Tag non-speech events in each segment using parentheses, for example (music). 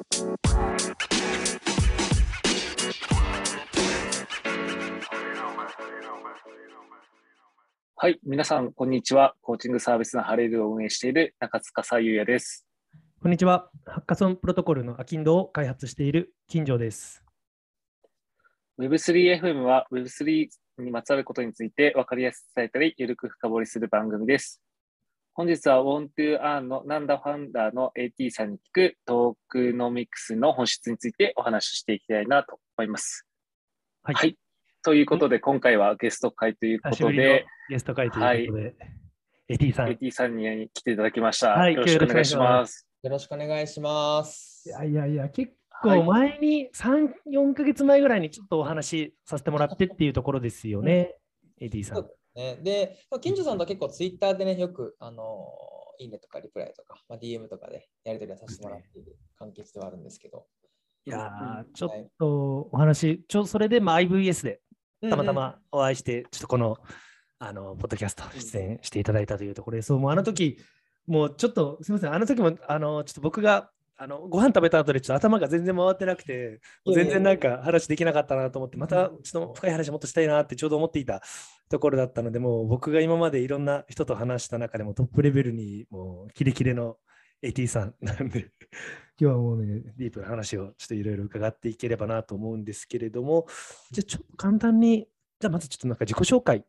はい、皆さん、こんにちは。コーチングサービスのハレルを運営している中塚さゆやです。こんにちは。ハッカソンプロトコルのアキンドを開発している金城です。Web3FM は Web3 にまつわることについて分かりやすく伝えたり、ゆるく深掘りする番組です。本日は Want to Earn のナンダファンダーの AT さんに聞くトークノミクスの本質についてお話ししていきたいなと思います。はい、はいということで、今回はゲスト会ということで、ゲスト会ということで、はい、エティさん。エティさんに来ていただきました。はい、よろしくお願いします。よろしくお願いします。いやいやいや、結構前に3、4か月前ぐらいにちょっとお話しさせてもらってっていうところですよね、エティさん。ね、で、近所さんと結構ツイッターでね、よく、あのいいねとかリプライとか、まあ、DM とかでやり取りさせてもらっている関係ではあるんですけど。いやちょっとお話、ちょそれで、まあ、IVS でたまたまお会いして、ちょっとこの、あの、ポッドキャスト出演していただいたというところで、そう、もうあの時、もうちょっと、すみません、あの時も、あの、ちょっと僕が、あのご飯食べた後でちょっと頭が全然回ってなくて、全然なんか話できなかったなと思って、またちょっと深い話もっとしたいなってちょうど思っていたところだったので、もう僕が今までいろんな人と話した中でもトップレベルにもうキレキレの AT さんなんで、今日はもうね、ディープな話をちょっといろいろ伺っていければなと思うんですけれども、じゃあちょっと簡単にじゃあまずちょっとなんか自己紹介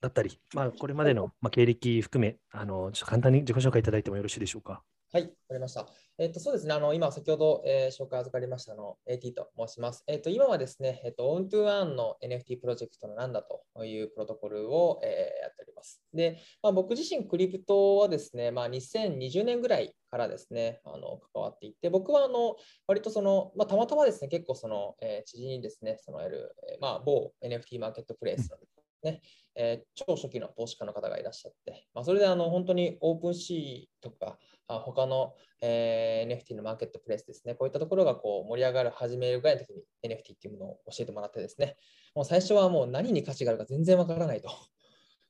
だったり、まあ、これまでの、まあ、経歴含め、あのちょっと簡単に自己紹介いただいてもよろしいでしょうか？はい、わかりました。えっ、と、そうですね、あの今、先ほど、えー、紹介預かりましたの AT と申します。えっ、と、今はですね、えっ、と、 Own to Earn の NFT プロジェクトの Nannda というプロトコルを、えー、やっております。で、まあ、僕自身、クリプトはですね、まあ、2020年ぐらいからですね、あの関わっていて、僕はあの割とその、まあ、たまたまですね、結構その、えー、知人にですね、そのえる、えー、まあ、某 NFT マーケットプレイスのね、えー、超初期の投資家の方がいらっしゃって、まあ、それであの本当にオープンシーとか、あ他の、えー、NFT のマーケットプレイスですね、こういったところがこう盛り上がり始めるぐらいの時に NFT っていうものを教えてもらってですね、もう最初はもう何に価値があるか全然わからないと。(laughs)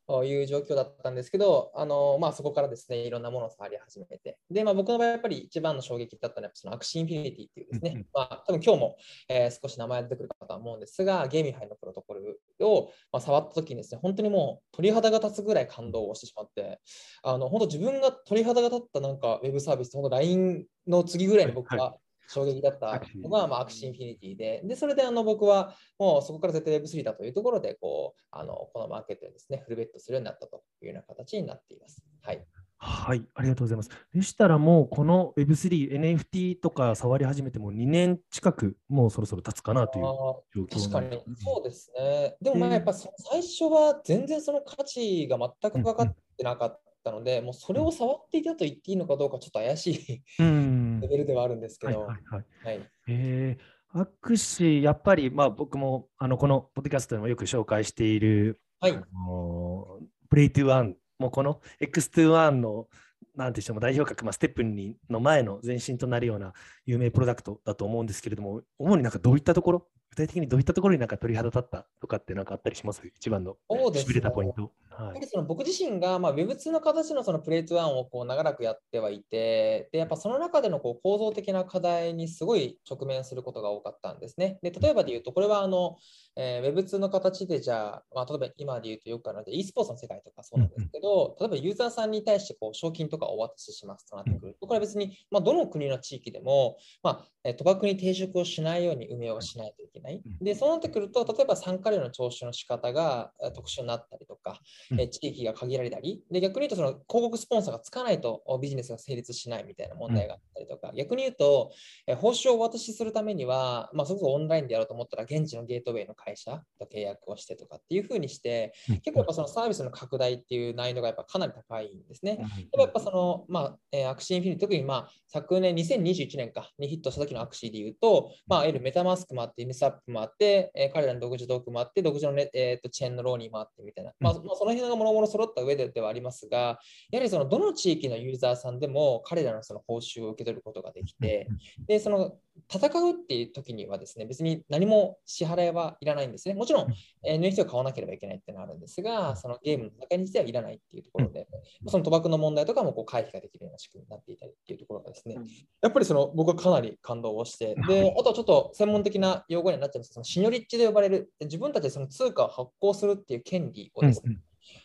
という状況だったんですけど、あのまあ、そこからですね、いろんなものを触り始めて、で、まあ、僕の場合、やっぱり一番の衝撃だったのは、その Axie Infinity っていうですね、まあ、多分今日も、えー、少し名前出てくるかと思うんですが、 GameFi のプロトコルを、まあ、触った時にですね、本当にもう鳥肌が立つぐらい感動をしてしまって、あの本当自分が鳥肌が立ったなんかウェブサービス、本当 LINE の次ぐらいに僕は衝撃だったのが、まあ、 Axie Infinity で、で、それであの僕はもうそこから絶対 Web3 だというところで、こう、あのこのマーケットにですね、フルベットするようになったというような形になっています。はい。はい、ありがとうございます。でしたらもうこの Web3、NFT とか触り始めても2年近くもうそろそろ経つかなという状況確かに、そうですね。でもまあやっぱ最初は全然その価値が全く分かってなかったので、うんうん、もうそれを触っていたと言っていいのかどうかちょっと怪しい、うん、(laughs) レベルではあるんですけど。はいはいはい。えー、アクシやっぱり、まあ、僕もあのこのポッドキャストでもよく紹介している、はい、あのプレイトゥワンもうこの X21 のなんてしても代表格、まあ、ステップにの前の前身となるような有名プロダクトだと思うんですけれども、主になんかどういったところ、具体的にどういったところになんか鳥肌立ったとかってなんかあったりします？一番のしびれたポイント。はい、その僕自身が、まあ、Web2 の形のそのプレイト1をこう長らくやってはいて、でやっぱその中でのこう構造的な課題にすごい直面することが多かったんですね。で例えばで言うと、これはあの、えー、Web2 の形でじゃあ、まあ、例えば今で言うとよくあるので、e スポーツの世界とかそうなんですけど、例えばユーザーさんに対してこう賞金とかお渡ししますとなってくると、これは別に、まあ、どの国の地域でも、まあ、賭博に抵触をしないように運営をしないといけない。で、そうなってくると、例えば参加料の徴収の仕方が特殊になったりとか、え地域が限られたり、で逆に言うとその広告スポンサーがつかないとビジネスが成立しないみたいな問題があったりとか、うん、逆に言うと、え報酬をお渡しするためには、まあ、それこそオンラインでやろうと思ったら、現地のゲートウェイの会社と契約をしてとかっていうふうにして、結構やっぱそのサービスの拡大っていう難易度がやっぱかなり高いんですね。でもやっぱその、まあえー、アクシーインフィニ特にまあ昨年2021年かにヒットした時のアクシーで言うと、まあ、いわゆるメタマスクもあって、イムスアップもあって、えー、彼らの独自トークもあって、独自の、ねえーと、チェーンのローニーもあってみたいな、まあ、まあ、その辺がもろもろ揃った上でではありますが、やはりそのどの地域のユーザーさんでも彼らのその報酬を受け取ることができて、でその戦うっていう時にはですね、別に何も支払いはいらないんですね。もちろん、NFT を買わなければいけないっていうのはあるんですが、そのゲームの戦いにしてはいらないっていうところで、その賭博の問題とかもこう回避ができるような仕組みになっていたりっていうところがですね、やっぱりその僕はかなり感動をして、で、あとはちょっと専門的な用語になっちゃうんですけど、そのシニョリッチで呼ばれる、自分たちでその通貨を発行するっていう権利をですね、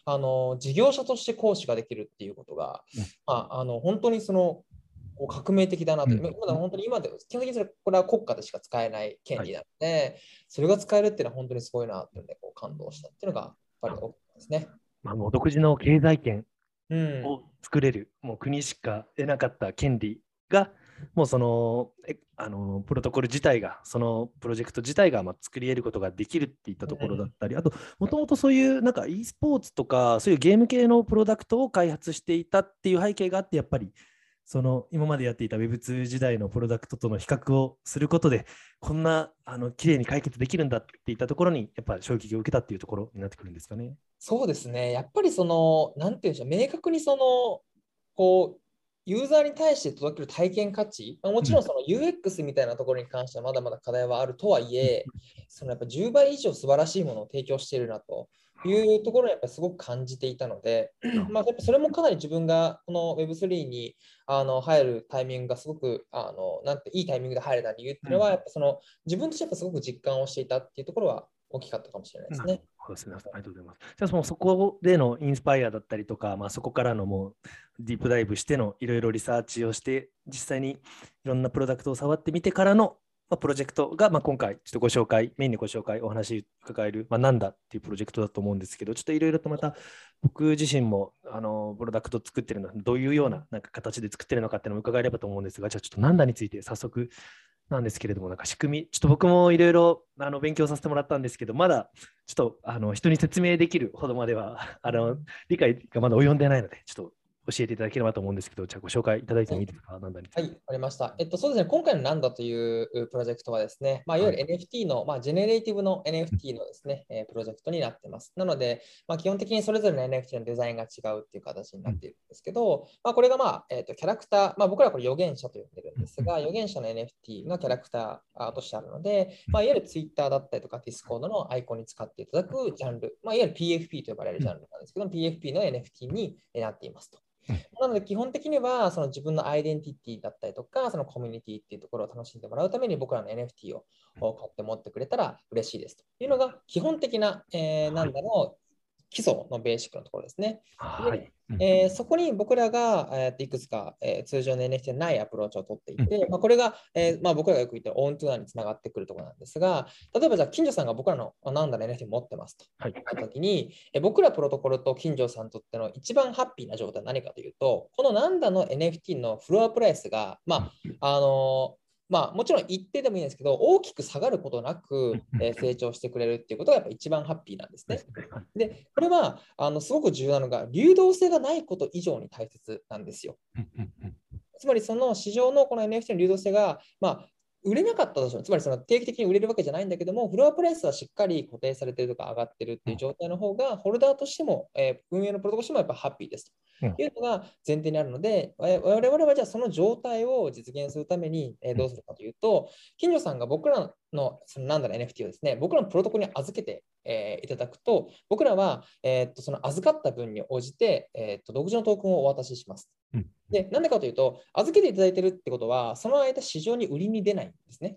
あの事業者として行使ができるっていうことが、まあ、あの本当にその革命的だなと、うん、まだ本当に今で基本的にこれは国家でしか使えない権利なので、はい、それが使えるっていうのは本当にすごいなっていうのでこう感動したっていうのがやっぱり大きいですね。まあ、もう独自の経済圏を作れる、うん、もう国しか得なかった権利がもうそのあのプロトコル自体が、そのプロジェクト自体がまあ作り得ることができるっていったところだったり、あと、もともとそういうなんか e スポーツとか、そういうゲーム系のプロダクトを開発していたっていう背景があって、やっぱりその今までやっていた Web2 時代のプロダクトとの比較をすることで、こんなあの綺麗に解決できるんだっていったところに、やっぱり衝撃を受けたっていうところになってくるんですかね。そうですね、やっぱりその、なんていうんでしょう、明確にその、こう、ユーザーに対して届ける体験価値、まあ、もちろんその UX みたいなところに関してはまだまだ課題はあるとはいえ、そのやっぱ10倍以上素晴らしいものを提供しているなというところをやっぱすごく感じていたので、まあ、やっぱそれもかなり自分がこの Web3 にあの入るタイミングがすごくあのなんていいタイミングで入れた理由っていうのは、やっぱその自分としてやっぱすごく実感をしていたっていうところは大きかったかもしれないですね。そうですね。ありがとうございます。じゃあ、もうそこでのインスパイアだったりとか、まあ、そこからのもうディープダイブしてのいろいろリサーチをして、実際にいろんなプロダクトを触ってみてからの、まあ、プロジェクトが、まあ、今回、ちょっとご紹介、メインでご紹介、お話伺える、まあ、なんだっていうプロジェクトだと思うんですけど、ちょっといろいろとまた僕自身もあのプロダクト作ってるのは、どういうようななんか形で作ってるのかっていうのも伺えればと思うんですが、じゃあちょっとなんだについて早速なんですけれども、なんか仕組み、ちょっと僕もいろいろ勉強させてもらったんですけど、まだちょっとあの人に説明できるほどまではあの理解がまだ及んでないので、ちょっと教えていただければと思うんですけど、じゃあご紹介いただいてもいいですか、はい、 Nannda に、はい、わかりました。えっと、そうですね、今回の Nannda というプロジェクトはですね、まあ、いわゆる NFT の、はい、まあ、ジェネレーティブの NFT のですね、えプロジェクトになっています。なので、まあ、基本的にそれぞれの NFT のデザインが違うっていう形になっているんですけど、うん、まあ、これが、まあえっとキャラクター、まあ、僕らはこれ予言者と呼んでるんですが、予言者の NFT がキャラクターとしてあるので、まあ、いわゆる Twitter だったりとか Discord のアイコンに使っていただくジャンル、まあ、いわゆる PFP と呼ばれるジャンルなんですけど、PFP の NFT になっていますと。なので、基本的にはその自分のアイデンティティだったりとか、そのコミュニティっていうところを楽しんでもらうために僕らの NFT を買って持ってくれたら嬉しいですと。いうのが基本的な、えー、なんだろう、基礎のベーシックのところですね。はい、えー、そこに僕らが、えー、いくつか、えー、通常の NFT でないアプローチを取っていて、まあ、これが、えまあ、僕らがよく言ってるオントゥーナにつながってくるところなんですが、例えばじゃあ、近所さんが僕らのなんだろ NFT 持ってますと。言ったときに、え僕らプロトコルと近所さんにとっての一番ハッピーな状態は何かというと、このなんだの NFT のフロアプライスが、まあ、あのまあ、もちろん一定でもいいんですけど、大きく下がることなく、(laughs) え成長してくれるっていうことがやっぱ一番ハッピーなんですね。で、これはあのすごく重要なのが、流動性がないこと以上に大切なんですよ。つまりその市場のこの NFT の流動性が、まあ、売れなかったとしつまりその定期的に売れるわけじゃないんだけども、フロアプライスはしっかり固定されてるとか上がってるっていう状態の方が、ホルダーとしても、えー、運営のプロトコルとしてもやっぱハッピーですと。いうのが前提にあるので、我々はじゃあその状態を実現するために、えー、どうするかというと、近所さんが僕らのそのなんだろ NFT をですね、僕らのプロトコルに預けて、えー、いただくと、僕らは、えー、っとその預かった分に応じて、えー、っと独自のトークンをお渡しします。で、なんでかというと、預けていただいているってことは、その間、市場に売りに出ないんですね。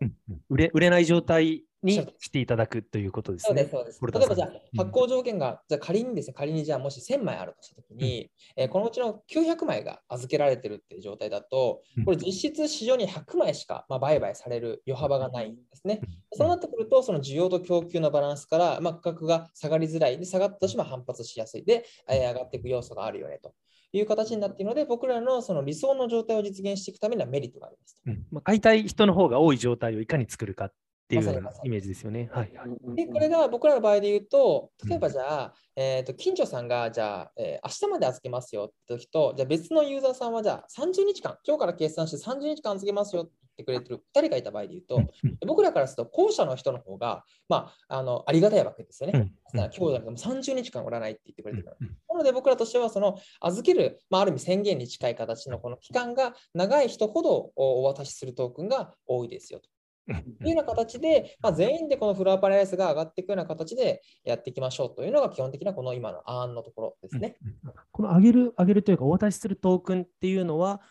売れ売れない状態にしていただくということですね。そうです、そうです。例えばじゃあ、発行条件が、じゃ仮にですね、仮にじゃあもし1000枚あるとしたときに、うん、えー、このうちの900枚が預けられてるっていう状態だと、これ実質市場に100枚しか、まあ、売買される余幅がないんですね。そうなってくると、その需要と供給のバランスから、まあ、価格が下がりづらい。で、下がったとしても反発しやすい。で、えー、上がっていく要素があるよねと。いう形になっているので、僕らのその理想の状態を実現していくためにはメリットがあります。うんまあ、買いたい人の方が多い状態をいかに作るかっていうようなイメージですよね。はいはい、でこれが僕らの場合で言うと、例えばじゃあ、うん、えーと、近所さんがじゃあ、えー、明日まで預けますよって時と、じゃあ別のユーザーさんはじゃあ30日間、今日から計算して30日間預けますよって言ってくれてる2人がいた場合で言うと、僕らからすると後者の人の方が、まあ、あのありがたいわけですよね。今日じゃなくても30日間おらないって言ってくれてる。なので僕らとしては、その預ける、まあ、ある意味宣言に近い形のこの期間が長い人ほどお渡しするトークンが多いですよと。というような形で、まあ、全員でこのフロアパラダイスが上がっていくような形でやっていきましょうというのが基本的なこの今の案のところですね。この上げる、上げるというか、お渡しするトークンっていうのは、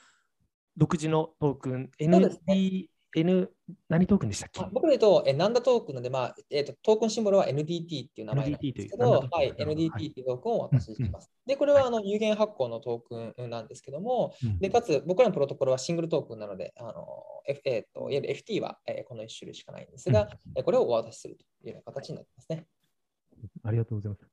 独自のトークン、ND、N、何トークンでしたっけ？僕で言うと、えなんだトークンなので、まあえーと、トークンシンボルは NDT っていう名前なんですけど、はい、NDT っていうトークンをお渡しします。で、これはあの有限発行のトークンなんですけども、でかつ僕らのプロトコルはシングルトークンなので、あの F えーと、いわゆる FT は、えー、この1種類しかないんですが、うん、これをお渡しするというような形になってますね。ありがとうございます。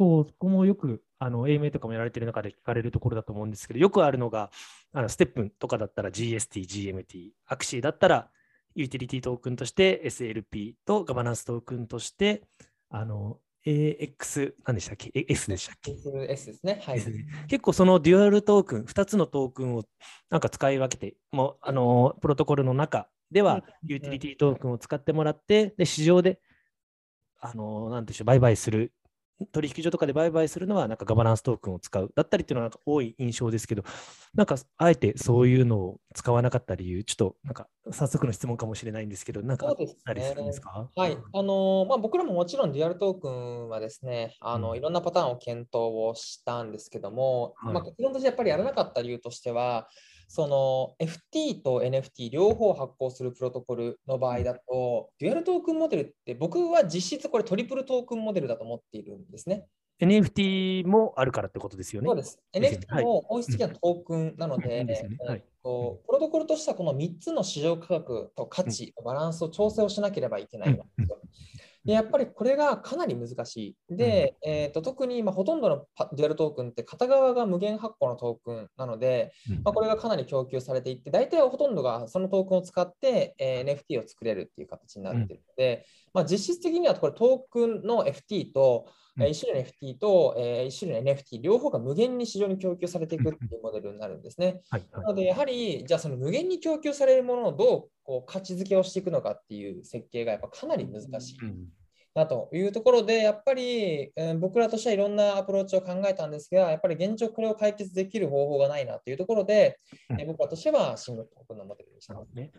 結構、そこもよくあの AMA とかもやられている中で聞かれるところだと思うんですけど、よくあるのが、あのステップとかだったら GST、GMT、アクシーだったらユーティリティトークンとして SLP とガバナンストークンとして、あの AX、何でしたっけ ?S でしたっけ ?S ですね。はい。結構そのデュアルトークン、2つのトークンをなんか使い分けて、もうあのプロトコルの中ではユーティリティトークンを使ってもらって、で市場であのなんでしょう売買する取引所とかで売買するのは、なんかガバナンストークンを使うだったりっていうのは多い印象ですけど、なんかあえてそういうのを使わなかった理由、ちょっとなんか早速の質問かもしれないんですけど、なんかあったりするんですか、ね、はい、あのまあ、僕らももちろんデュアルトークンはですね、あの、うん、いろんなパターンを検討をしたんですけども、はい、まあ、結論としてやっぱりやらなかった理由としては、その FT と NFT 両方発行するプロトコルの場合だと、デュアルトークンモデルって僕は実質これトリプルトークンモデルだと思っているんですね。NFT もあるからってことですよね。そうです。NFT も本質的なトークンなので、プロトコルとしてはこの3つの市場価格と価値、バランスを調整をしなければいけないんですよ。でやっぱりこれがかなり難しい。で、うん、えーと、特に今ほとんどのデュアルトークンって片側が無限発行のトークンなので、うん、まあ、これがかなり供給されていって、大体ほとんどがそのトークンを使って、えー、NFT を作れるっていう形になっているので、うん、まあ、実質的にはこれトークンの FT と、うん、1種類の FT と、えー、1種類の NFT 両方が無限に市場に供給されていくっていうモデルになるんですね。はいはい、なので、やはり、じゃあその無限に供給されるものをどうこう価値づけをしていくのかっていう設計がやっぱかなり難しい。なというところで、やっぱり、えー、僕らとしてはいろんなアプローチを考えたんですが、やっぱり現状これを解決できる方法がないなというところで、うん、えー、僕らとしてはシングルトークンのモデルにした、ね。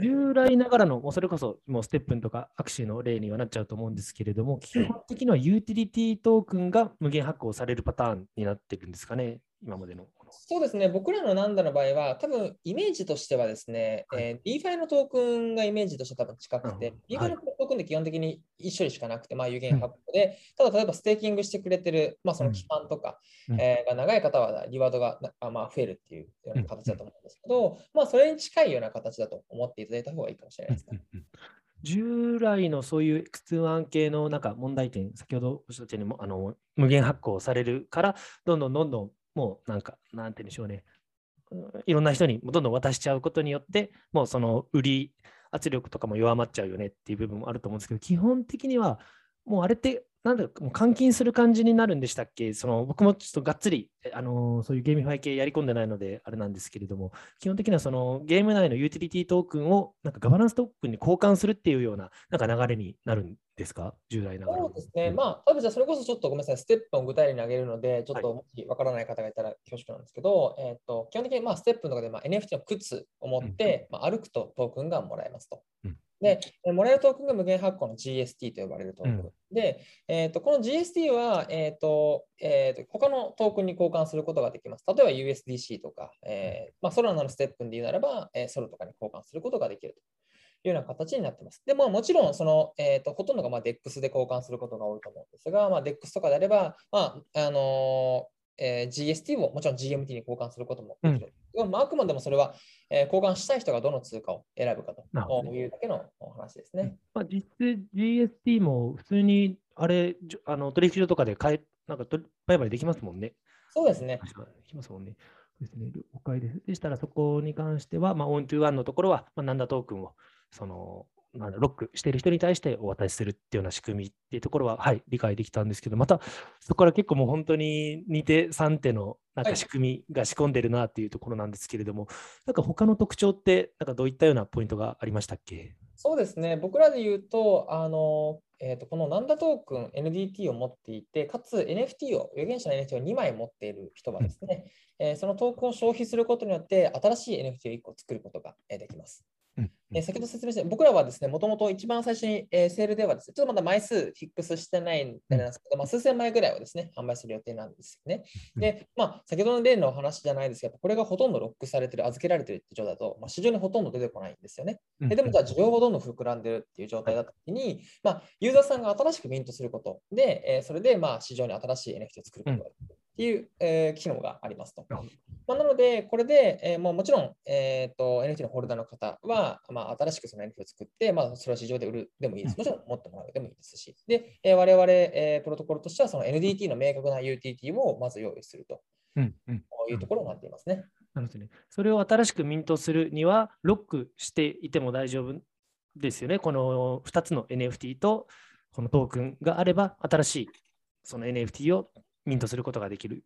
従来ながらの、もうそれこそもう STEPN とか Axie の例にはなっちゃうと思うんですけれども、基本的にはユーティリティトークンが無限発行されるパターンになってるんですかね、今までの。そうですね、僕らの Nannda の場合は、多分イメージとしてはですね、はい、えー、DeFi のトークンがイメージとして多分近くて、DeFi、のトークンって基本的に1種類しかなくて、まあ、有限発行で、うん、ただ例えばステーキングしてくれてる、まあ、その期間とか、うん、えー、が長い方はリワードがまあ、増えるっていうような形だと思うんですけど、うん、まあ、それに近いような形だと思っていただいた方がいいかもしれないですね。従来のそういう X2-1 系のなんか問題点、先ほどおっしゃったようにあの無限発行されるから、どんどんどんどんもうなんか、なんて言うんでしょうね、いろんな人にどんどん渡しちゃうことによって、もうその売り圧力とかも弱まっちゃうよねっていう部分もあると思うんですけど、基本的にはもうあれってなんだろう、もう換金する感じになるんでしたっけ？その僕もちょっとがっつり、あの、そういう GameFi 系やり込んでないので、あれなんですけれども、基本的にはそのゲーム内のユーティリティトークンをなんかガバナンストークンに交換するっていうようななんか流れになるんですか？従来ながら。そうですね。うん、まあ、多分じゃあそれこそちょっとごめんなさい、 STEPN を具体例に挙げるので、ちょっともしわからない方がいたら恐縮なんですけど、はい、えっ、ー、と、基本的にまあ STEPN の中でまあ NFT の靴を持って、うん、まあ、歩くとトークンがもらえますと。うんで、もらえるトークンが無限発行の GST と呼ばれるトークン。うん、で、えーと、この GST は、えーとえーと、他のトークンに交換することができます。例えば USDC とか、えーまあ、ソラナのステップで言うならば、えー、ソルとかに交換することができると。いうような形になっています。でも、もちろんその、えーと、ほとんどがまあ DEX で交換することが多いと思うんですが、まあ、DEX とかであれば、まああのえー、GST をもちろん GMT に交換することもできる。うん、あくまでもそれは、えー、交換したい人がどの通貨を選ぶかというだけのお話ですね。まあ、実質 GST も普通にあれあの取引所とかで買えなんか売買できますもんね。そうですね。できますもんね。ですね。了解です。でしたらそこに関しては、まあ、オントゥワンのところは、まあ、なんだトークンをそのなんロックしている人に対してお渡しするっていうような仕組みっていうところは、はい、理解できたんですけど、またそこから結構もう本当に2手、3手のなんか仕組みが仕込んでるなっていうところなんですけれども、はい、なんか他の特徴って、なんかどういったようなポイントがありましたっけ？そうですね、僕らで言うと、あのえーと、このナンダトークン NDT を持っていて、かつ NFT を、預言者の NFT を2枚持っている人はですね、えー、そのトークンを消費することによって、新しい NFT を1個作ることができます。え先ほど説明した、僕らはですね、もともと一番最初に、えー、セールではですね、ちょっとまだ枚数フィックスしてないんですけど、まあ、数千枚ぐらいをですね、販売する予定なんですよね。で、まあ、先ほどの例の話じゃないですけど、これがほとんどロックされてる、預けられてるって状態だと、まあ、市場にほとんど出てこないんですよね。ででも、じゃあ、需要がどんどん膨らんでるっていう状態だったときに、まあ、ユーザーさんが新しくミントすることで、えー、それで、まあ、市場に新しい NFT を作ることができる。っていう、えー、機能がありますと。まあ、なので、これで、えー、もうもちろん、えーと、NFT のホルダーの方は、まあ、新しくその NFT を作って、まあ、それを市場で売るでもいいです。もちろん持ってもらうでもいいですし。で、えー、我々、えー、プロトコルとしては、その NDT の明確な UTT をまず用意すると、うんうん、いうところになっていますね。なるほどね。それを新しくミントするには、ロックしていても大丈夫ですよね。この2つの NFT とこのトークンがあれば、新しいその NFT をミントすることができるっ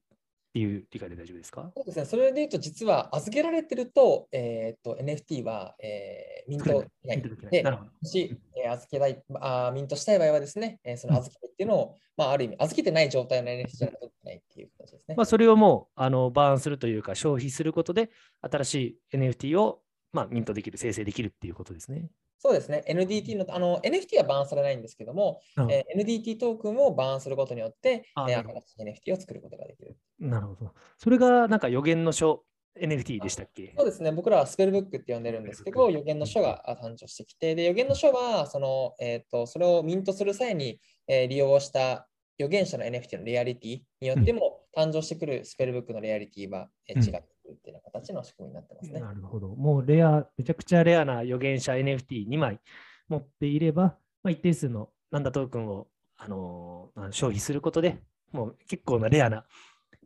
ていう理解で大丈夫ですか？そうですね。それで言うと、実は預けられてると、えーと、NFT は、えー、ミントしない。で、もし、えー、預けたいあ、ミントしたい場合はですね、えー、その預けっていうのを、うん、まあ、ある意味、預けてない状態の NFT じゃないといけないっていう形ですね。まあ、それをもうあのバーンするというか、消費することで、新しい NFT を、まあ、ミントできる、生成できるっていうことですね。そうですね。NDT の、あの、NFT はバーンされないんですけども、うん、えー、NDT トークンをバーンすることによって、えー、新しい NFT を作ることができる。なるほど。それがなんか予言の書 NFT でしたっけ？そうですね。僕らはスペルブックって呼んでるんですけど、予言の書が誕生してきて、で予言の書はその、えーと、それをミントする際に、えー、利用した予言者の NFT のレアリティによっても、誕生してくるスペルブックのレアリティは、えー、違ってくるっていう形の仕組みになってますね、なるほど。もうレア、めちゃくちゃレアな予言者 NFT2 枚持っていれば、まあ、一定数のランダトークンを、あのー、消費することで、もう結構なレアな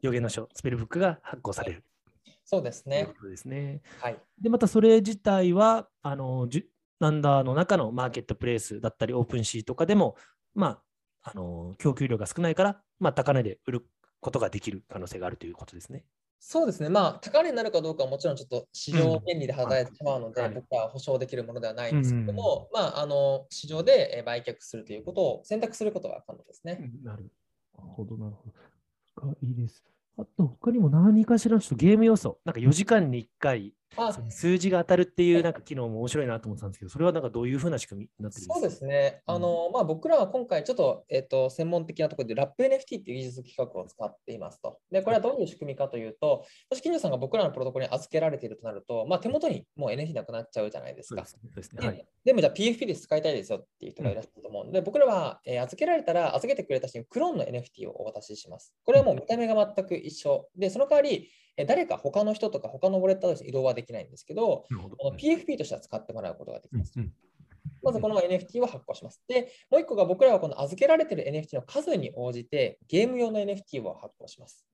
予言の書、スペルブックが発行される。そうですね。そうですね。はい。で、またそれ自体は、あの、ランダーの中のマーケットプレイスだったり、オープンシーとかでも、まあ、あの、供給量が少ないから、まあ、高値で売ることができる可能性があるということですね。そうですね、まあ、高値になるかどうかはもちろんちょっと市場原理で働いてしまうので、うん、僕は保証できるものではないんですけども、うん、まあ、あの市場で売却するということを選択することが可能ですね。なるほど、なるほど。いいです。あと、他にも何かしらちょっとゲーム要素、なんか4時間に1回、数字が当たるっていうなんか機能も面白いなと思ってたんですけど、それはなんかどういうふうな仕組みになってるんですか？そうですね。あの、まあ、僕らは今回ちょっと,、えーと、専門的なところでラップ NFT っていう技術企画を使っていますと。で、これはどういう仕組みかというと、もし金城さんが僕らのプロトコルに預けられているとなると、まあ、手元にもう NFT なくなっちゃうじゃないですか。でもじゃあ PFP で使いたいですよっていう人がいらっしゃると思うので、うん、僕らは、えー、預けられたら預けてくれた人にクローンの NFT をお渡しします。これはもう見た目が全く一緒。で、その代わり、誰か他の人とか他のウォレットとして移動はできないんですけど、この PFP としては使ってもらうことができます。うんうん、まずこの NFT を発行します。で、もう一個が僕らはこの預けられている NFT の数に応じてゲーム用の NFT を発行します。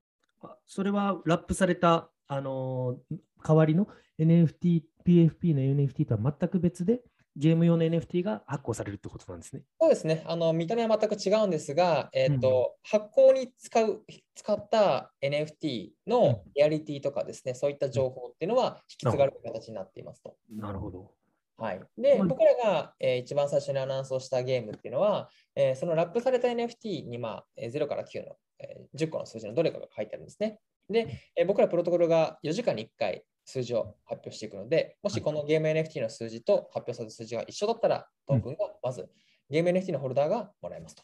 それはラップされた、あのー、代わりの NFT、PFP の NFT とは全く別で、ゲーム用の NFT が発行されるってことなんですね。そうですね。あの見た目は全く違うんですが、えーと、うん、発行に使う使った NFT のリアリティとかですね、うん、そういった情報っていうのは引き継がれる形になっていますと。なるほど。はい、で、僕らが、えー、一番最初にアナウンスをしたゲームっていうのは、えー、そのラップされた NFT に、まあ、0から9の、えー、10個の数字のどれかが書いてあるんですね。で、えー、僕らプロトコルが4時間に1回数字を発表していくので、もしこのゲーム NFT の数字と発表された数字が一緒だったら、トークンがまずゲーム NFT のホルダーがもらえますと。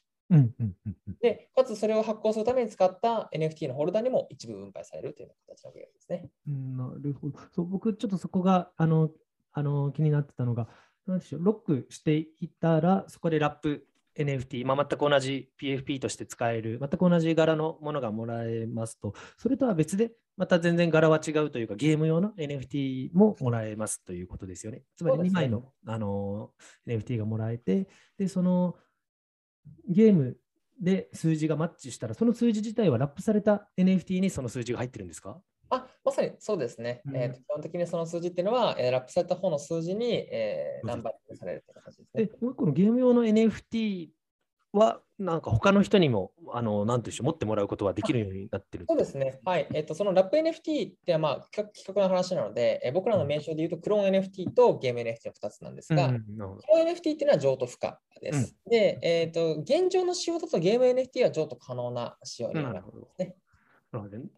で、かつそれを発行するために使った NFT のホルダーにも一部分配されるという形のゲームですね。なるほど。そう僕、ちょっとそこがあのあの気になってたのが、なんでしょう、ロックしていたら、そこでラップ NFT、まあ、全く同じ PFP として使える、全く同じ柄のものがもらえますと、それとは別で、また全然柄は違うというか、ゲーム用の NFT ももらえますということですよね。つまり2枚の,、あの NFT がもらえて、で、そのゲームで数字がマッチしたら、その数字自体はラップされた NFT にその数字が入ってるんですか？あまさにそうですね、うん、えー、基本的にその数字っていうのは、えー、ラップされた方の数字に、えー、ナンバーされるという形ですね。で、もう一個のゲーム用の NFT は、なんか他の人にも、あの、なんていうしょう、持ってもらうことができるようになってるそうですね。はい。えっ、ー、と、そのラップ NFT ってまあ、企画の話なので、えー、僕らの名称で言うと、クローン NFT とゲーム NFT の2つなんですが、うん、クローン NFT っていうのは譲渡不可です。うん、で、えっ、ー、と、現状の仕様だとゲーム NFT は譲渡可能な仕様になるんですね。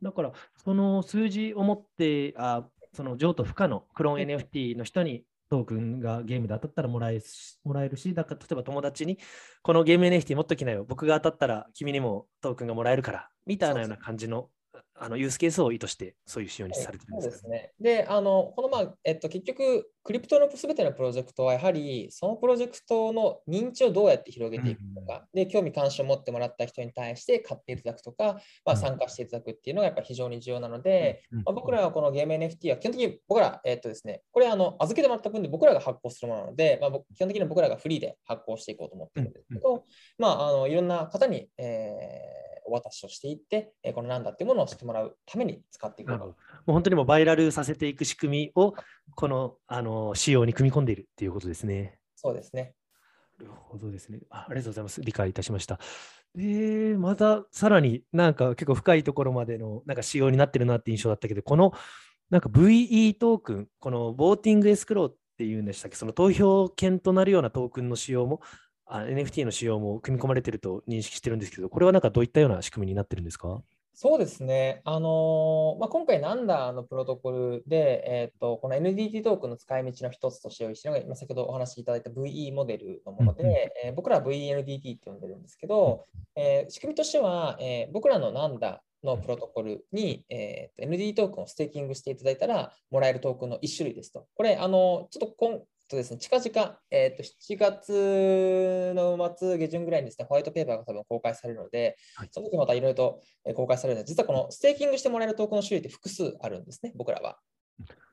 だから、その数字を持って、あその譲渡不可のクローン NFT の人にトークンがゲームで当たったらもらえもらえるし、だから例えば友達に、このゲーム NFT 持っときなよ、僕が当たったら君にもトークンがもらえるから、みたいなような感じのあのユースケースを意図して、そういう仕様にされてるんですか、ね、そうですね。で、あのこの、まあえっと、結局、クリプトのすべてのプロジェクトは、やはりそのプロジェクトの認知をどうやって広げていくとか、うん、で興味関心を持ってもらった人に対して買っていただくとか、まあ、参加していただくっていうのがやっぱ非常に重要なので、うん、まあ、僕らはこのゲーム NFT は基本的に僕ら、えっとですね、これあの預けてもらった分で僕らが発行するものなので、まあ、基本的に僕らがフリーで発行していこうと思ってるんですけど、うん、まあ、あのいろんな方に、えーお渡しをしていって、えこのなんだっていうものを知ってもらうために使っていくもう本当にもバイラルさせていく仕組みをこのあの仕様に組み込んでいるっていうことですね。そうですね。なるほどですねあ。ありがとうございます。理解いたしました。で、またさらになんか結構深いところまでのなんか仕様になってるなって印象だったけど、このなんか VE トークン、このボーティングエスクローっていうんでしたっけ、その投票権となるようなトークンの使用もあ NFT の使用も組み込まれていると認識してるんですけど、これはなんかどういったような仕組みになってるんですか？そうですね。あの、まあ、今回、ナンダーのプロトコルで、えーと、この NDT トークンの使い道の一つとして用意しているのが、先ほどお話しいただいた VE モデルのもので、うん、えー、僕らは VENDT って呼んでるんですけど、えー、仕組みとしては、えー、僕らのナンダーのプロトコルに、えー、NDT トークンをステーキングしていただいたら、もらえるトークンの1種類ですと。これ、あのちょっと今とですね、近々、えーと、7月の末、下旬ぐらいにですね、ホワイトペーパーが多分公開されるので、はい、その時またいろいろと公開されるので、実はこのステーキングしてもらえるトークンの種類って複数あるんですね、僕らは。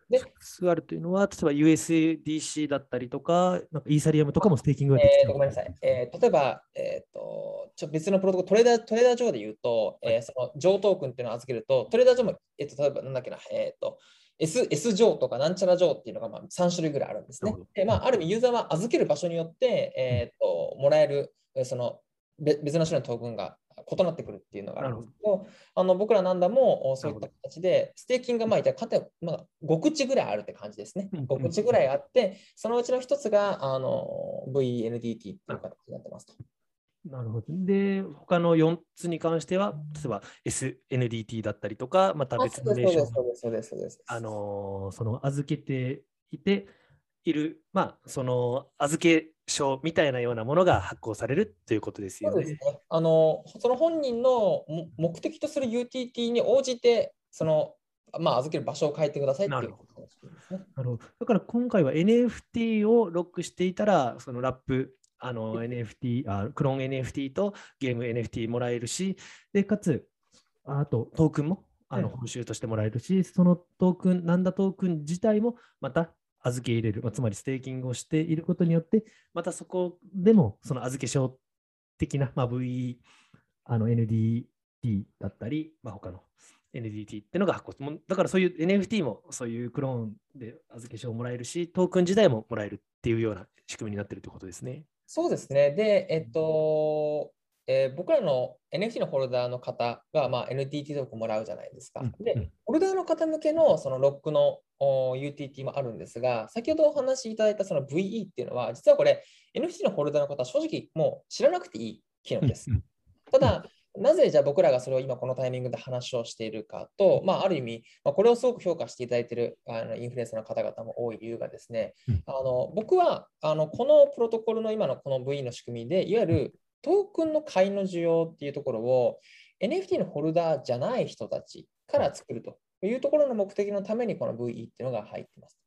で複数あるというのは、例えば USDC だったりとか、なんかイーサリアムとかもステーキングができる、えー、ごめんなさい。えー、例えば、えーと、ちょ別のプロトコル、トレーダー Trader Joe で言うと、えー、その JOE トークンっていうのを預けると、 Trader Joe も、えーと、例えばなんだっけな、えっ、ー、と、S, S 乗とかなんちゃら乗っていうのがまあ3種類ぐらいあるんですね。でまあ、ある意味、ユーザーは預ける場所によって、えーと、もらえるその別の種類のトークンが異なってくるっていうのがあるんですけど、あの僕らなんだもそういった形で、ステーキングがまあ、まあ、5口ぐらいあるって感じですね。5口ぐらいあって、そのうちの一つがあの VNDT っていう形になってますと。なるほど。で、他の4つに関しては、例えば SNDT だったりとか、また別のレーション、そうです、そうです。あの、その預けていている、まあ、その預け証みたいなようなものが発行されるということですよね。そうですね。あの、その本人の目的とする UTT に応じて、その、まあ、預ける場所を変えてくださいっていうことですね。なるほど。だから今回は NFT をロックしていたら、そのラップあの NFT あ、クローン NFT とゲーム NFT もらえるし、でかつ、あとトークンもあの報酬としてもらえるし、そのトークン、なんだトークン自体もまた預け入れる、まあ、つまりステーキングをしていることによって、またそこでもその預け証的な、まあ、V、あの NDT だったり、まあ、他の NDT っていうのが発行だからそういう NFT もそういうクローンで預け証をもらえるし、トークン自体ももらえるっていうような仕組みになっているということですね。そうですね。で、えっと、えー、僕らの NFT のホルダーの方が、まあ、NTT トークもらうじゃないですか。で、ホルダーの方向けのそのロックの UTT もあるんですが、先ほどお話しいただいたその VE っていうのは、実はこれ NFT のホルダーの方は正直もう知らなくていい機能です。ただ、なぜじゃあ僕らがそれを今このタイミングで話をしているかと、まあ、ある意味、まあ、これをすごく評価していただいているあのインフルエンサーの方々も多い理由がですね、うん、あの僕はあのこのプロトコルの今のこの V の仕組みで、いわゆるトークンの買いの需要っていうところを NFT のホルダーじゃない人たちから作るというところの目的のためにこの VE っていうのが入っています。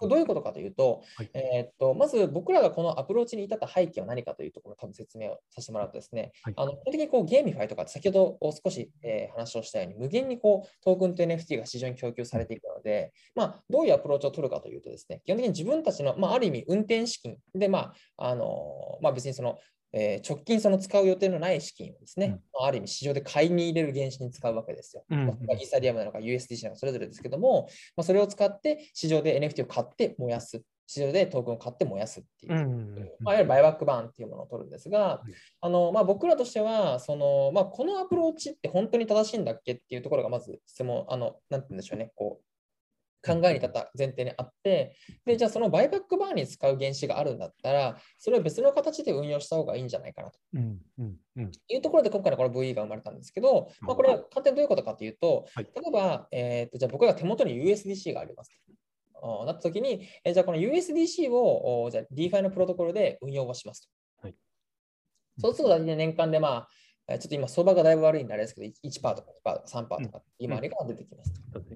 どういうことかというと、はい、えー、っとまず僕らがこのアプローチに至った背景は何かというところを多分説明をさせてもらうとですね、はい、あの基本的にこう GameFi とか先ほど少し、えー、話をしたように無限にこうトークンと NFT が市場に供給されていくので、まあ、どういうアプローチを取るかというとですね、基本的に自分たちの、まあ、ある意味運転資金で、まああのまあ、別にそのえー、直近その使う予定のない資金をですね、うん、ある意味市場で買いに入れる原資に使うわけですよ。うん、イーサリアムなのか USDC なのかそれぞれですけども、まあ、それを使って市場で NFT を買って燃やす。市場でトークンを買って燃やすっていう、うん、まあ、いわゆるバイバックバーンっていうものを取るんですが、あのまあ、僕らとしてはその、まあ、このアプローチって本当に正しいんだっけっていうところがまず質問、あのなんて言うんでしょうね、こう考えに立った前提にあって、で、じゃあそのバイバックバーに使う原資があるんだったら、それを別の形で運用した方がいいんじゃないかなと。うんうんうん、いうところで今回のこの VE が生まれたんですけど、まあ、これは簡単にどういうことかというと、はい、例えば、えーと、じゃあ僕が手元に USDC があります。なったときに、えじゃあこの USDC をじゃあ DeFi のプロトコルで運用をしますと。はい、そうすると年間でまあちょっと今、相場がだいぶ悪いんであれですけど、1%とか3%とか、今あれが出てきます。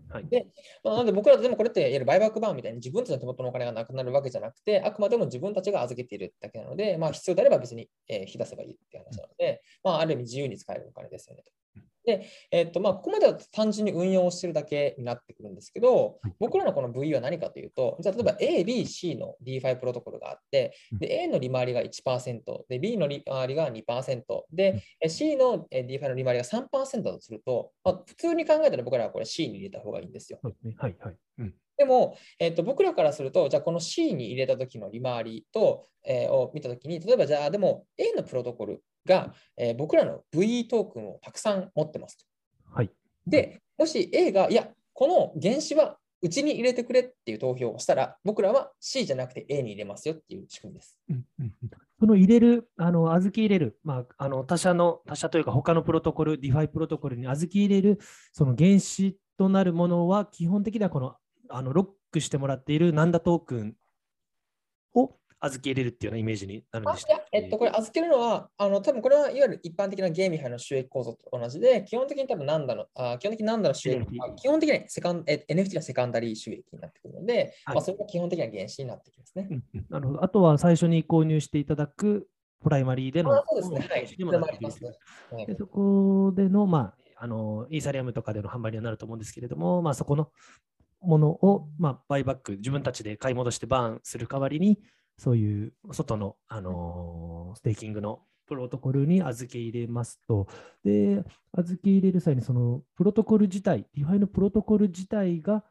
はい、で、まあ、なので僕らでもこれって、いわゆるバイバックバーンみたいに自分たちの手元のお金がなくなるわけじゃなくて、あくまでも自分たちが預けているだけなので、まあ、必要であれば別に、えー、引き出せばいいっていう話なので、まあ、ある意味自由に使えるお金ですよねと。で、えっとまあ、ここまでは単純に運用をしてるだけになってくるんですけど、僕らのこの VE は何かというと、じゃあ例えば A、B、C の DeFi プロトコルがあって、で A の利回りが1%、で B の利回りが2%、で C の DeFi の利回りが3%だとすると、まあ、普通に考えたら僕らはこれ C に入れた方がいいんですよ。はいはい。うんでも、えーと、僕らからすると、じゃあこの C に入れた時の利回りと、えー、を見たときに、例えばじゃあでも A のプロトコルが、えー、僕らの VE トークンをたくさん持ってますと。はい、で、もし A が、いや、この原子はうちに入れてくれっていう投票をしたら、僕らは C じゃなくて A に入れますよっていう仕組みです。うんうん、その入れる、あの預け入れる、まあ、あの他社の、他社というか他のプロトコル、DeFi プロトコルに預け入れる、その原子となるものは、基本的にはこのあのロックしてもらっているナンダトークンを預け入れるっていうようなイメージになるんでしたえっと、これ預けるのは、あの多分これはいわゆる一般的な GameFi の収益構造と同じで、基本的に多分何だの、あ基本的に何だの収益、基本的にセカンえ NFT のセカンダリー収益になってくるので、はい、まあ、それが基本的な原資になってきますね。なるほど。あとは最初に購入していただくプライマリーでの、そうですね。はい。ね、でそこでの、まあ、あのイーサリアムとかでの販売にはなると思うんですけれども、まあ、そこのものを、まあ、バイバック、自分たちで買い戻して burn する代わりに、そういう外の、あのステーキングのプロトコルに預け入れますと、で、預け入れる際にそのプロトコル自体、 DeFi のプロトコル自体が、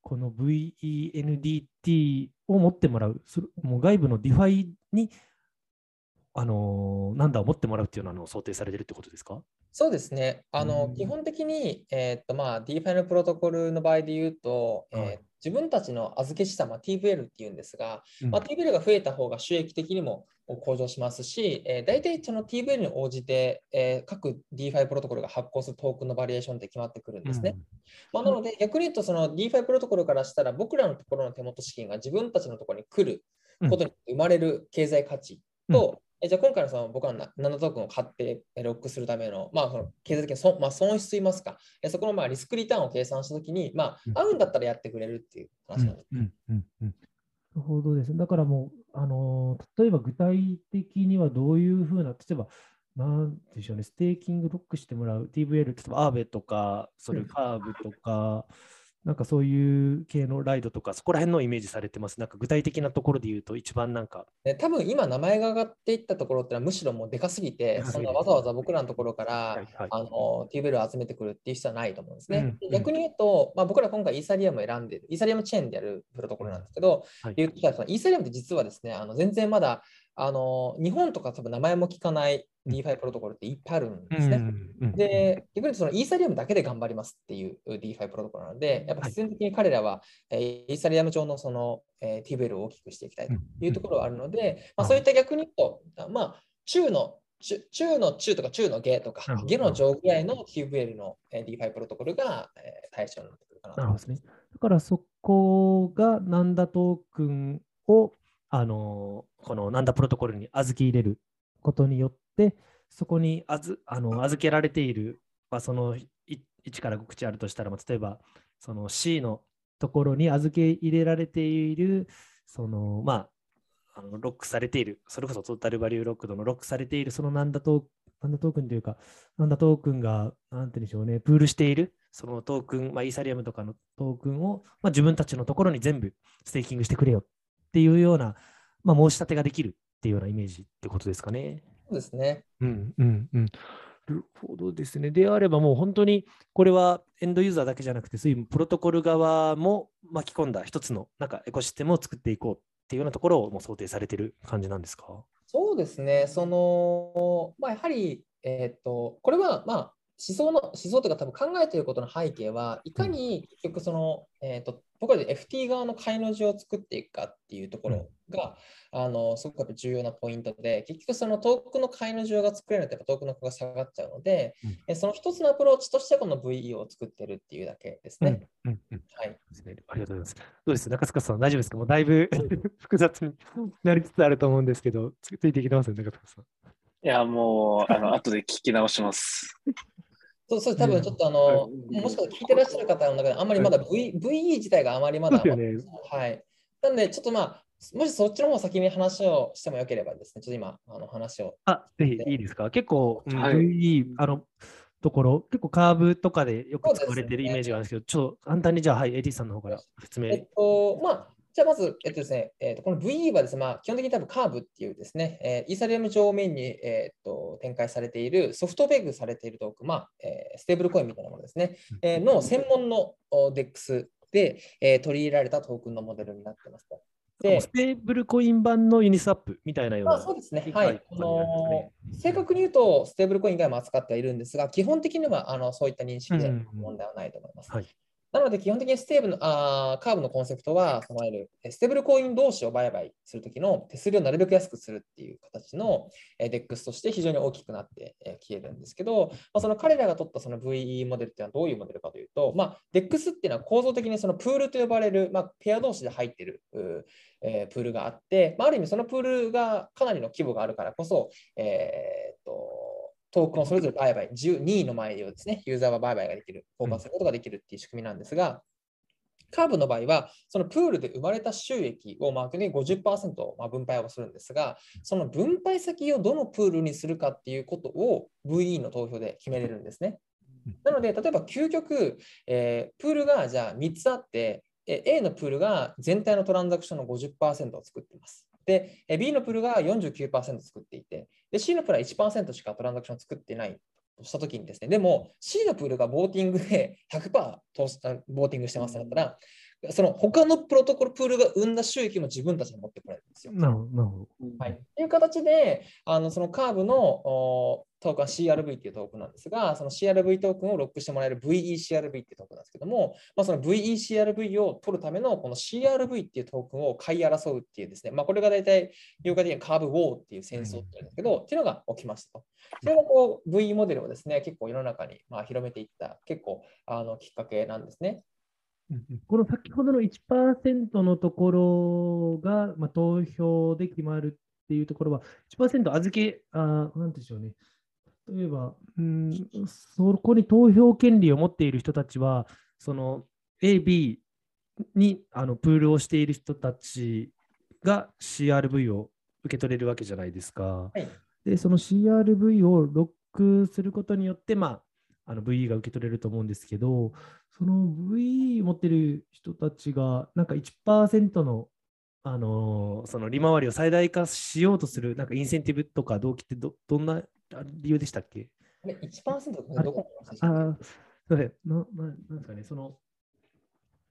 この VENDT を持ってもらう、もう外部の DeFi にあの Nannda を持ってもらうっていうのを想定されてるってことですか？そうですね。あの、うん、基本的に、えー、っとまあ、DeFi のプロトコルの場合で言うと、はい、えー、自分たちの預け資産、まあ、TVL っていうんですが、うん、まあ、TVL が増えた方が収益的にも向上しますし、えー、大体その TVL に応じて、えー、各 DeFi プロトコルが発行するトークンのバリエーションって決まってくるんですね。うん、まあ、なので、逆に言うと、その DeFi プロトコルからしたら、僕らのところの手元資金が自分たちのところに来ることに生まれる経済価値と、えじゃあ今回のその僕は7トークンを買ってロックするための、まあ、その経済的な損,、まあ、損失といいますか、えそこのまあリスクリターンを計算したときに、まあ、合うんだったらやってくれるっていう話なんです。うんうんうん、なるほどです。だからもう、あの例えば具体的にはどういうふうな、例えば、なんでしょうね、ステーキングロックしてもらう。TVL、例えばアーベとか、それカーブとか、うんなんかそういう系のライドとか、そこら辺のイメージされてます。なんか具体的なところで言うと、一番なんか。ね、多分今、名前が上がっていったところってのは、むしろもうでかすぎて、そんなわざわざ僕らのところから、はいはい、あの TVL を集めてくるっていう必要はないと思うんですね。うん、逆に言うと、まあ、僕ら今回イーサリアムを選んでる、イーサリアムチェーンでやるプロトコルなんですけど、はい、イーサリアムって実はですね、あの全然まだあの日本とか多分名前も聞かない DeFi プロトコルっていっぱいあるんですね。で、逆にそのイーサリアムだけで頑張りますっていう DeFi プロトコルなので、やっぱ必然的に彼らは、はい、イーサリアム上のその、えー、ティベルを大きくしていきたいというところはあるので、まあ、そういった逆に言うと、まあ、中の中の中とか中の下とか、下の上ぐらいの QVL の DeFi プロトコルが対象になってくるかな。なるほどね。だからそこがナンダトークンをあのこのなんだプロトコルに預け入れることによって、そこにあずあの預けられている、まあ、その1から5口あるとしたら、例えばその C のところに預け入れられている、そのまあ、あのロックされている、それこそトータルバリューロックドのロックされている、そのなんだトなんだトークンというか、なんだトークンが、なんて言うんでしょうね、プールしている、そのトークン、まあ、イーサリアムとかのトークンを、まあ、自分たちのところに全部ステーキングしてくれよっていうような、まあ、申し立てができるっていうようなイメージってことですかね。そうですね。うんうんうん。なるほどですね。であればもう本当にこれはエンドユーザーだけじゃなくて、そういうプロトコル側も巻き込んだ一つのなんかエコシステムを作っていこうっていうようなところをもう想定されてる感じなんですか？そうですね。その、まあ、やはり、えっ、ー、と、これはまあ想の思想というか多分考えていることの背景はいかに結局その、えーと、僕らで FT 側の買いの字を作っていくかっていうところが、うん、あのすごく重要なポイントで結局その遠くの買いの需要が作れないとやっぱ遠くの子が下がっちゃうので、うん、その一つのアプローチとしてこの VE を作ってるっていうだけですね。うんうん、はい、ありがとうございます。どうです？中塚さん大丈夫ですか？もうだいぶ (laughs) 複雑になりつつあると思うんですけどついていきます中塚さん。いや、もう、あの、後で聞き直します。そうそう、多分ちょっとあの、もしかしたら聞いてらっしゃる方の中で、あんまりまだ v VE 自体があまりまだ、ね、はい。なんで、ちょっとまあ、もしそっちの方先に話をしてもよければですね、ちょっと今、あの話を。あ、ぜひいいですか？結構、はい、VE、あの、ところ、結構カーブとかでよく使われてるイメージがあるんですけど、ね、ちょっと簡単にじゃあ、はい、エディさんの方から説明。えっと、まあ、じゃあまず、えっとですね、えっと、この VE はですね、まあ、基本的に多分カーブっていうですね、えー、イーサリアム上面に、えっと展開されているソフトペグされているトークン、まあえー、ステーブルコインみたいなものですね、えー、の専門の DEX で、えー、取り入れられたトークンのモデルになってますでステーブルコイン版の Uniswap みたいなような。あそうですね。はい。あの正確に言うと、ステーブルコイン以外も扱ってはいるんですが、基本的にはあのそういった認識で問題はないと思います。うんはい、なので、基本的にステーブのあーカーブのコンセプトは、そのいわゆるステーブルコイン同士を売買するときの手数料をなるべく安くするっていう形の DEX として非常に大きくなってきてるんですけど、まあ、その彼らが取ったその VE モデルっていうのはどういうモデルかというと、まあ、DEX っていうのは構造的にそのプールと呼ばれる、まあ、ペア同士で入ってる、えー、プールがあって、まあ、ある意味そのプールがかなりの規模があるからこそ、えー、っとトークンをそれぞれ売買、12位の前をですね、ユーザーは売買ができる、交換することができるっていう仕組みなんですが、カーブの場合は、そのプールで生まれた収益をマークに50%まあ分配をするんですが、その分配先をどのプールにするかっていうことを VE の投票で決めれるんですね。なので、例えば究極、えー、プールがじゃあ3つあって、A のプールが全体のトランザクションの50%を作っています。で、B のプールが49%作っていて、で C のプールは1%しかトランザクション作ってないとしたときにですね、でも C のプールがボーティングで100%ボーティングしてますだったら、その他のプロトコルプールが生んだ収益も自分たちに持ってこられるんですよ。なるほど。はい。という形で、あのそのカーブのトークン CRV っていうトークンなんですが、その CRV トークンをロックしてもらえる VECRV っていうトークンなんですけども、まあ、その VECRV を取るためのこの CRV っていうトークンを買い争うっていうですね、まあ、これが大体、業界的にカーブウォーっていう戦争っていうんですけど、うん、っていうのが起きましたと。それがこう VE モデルをですね、結構世の中にまあ広めていった結構あのきっかけなんですね。この先ほどの1%のところが、まあ、投票で決まるっていうところは、1%預け、あなんでしょうね。例えば、うん、そこに投票権利を持っている人たちは、その A、B にあのプールをしている人たちが CRV を受け取れるわけじゃないですか。はい、で、その CRV をロックすることによって、まあ、あの VE が受け取れると思うんですけど、その VE 持ってる人たちが、なんか1%のあのその利回りを最大化しようとするなんかインセンティブとか動機ってどどんな理由でしたっけ？あれ ?1% どこあすみません。なななんですかね、その、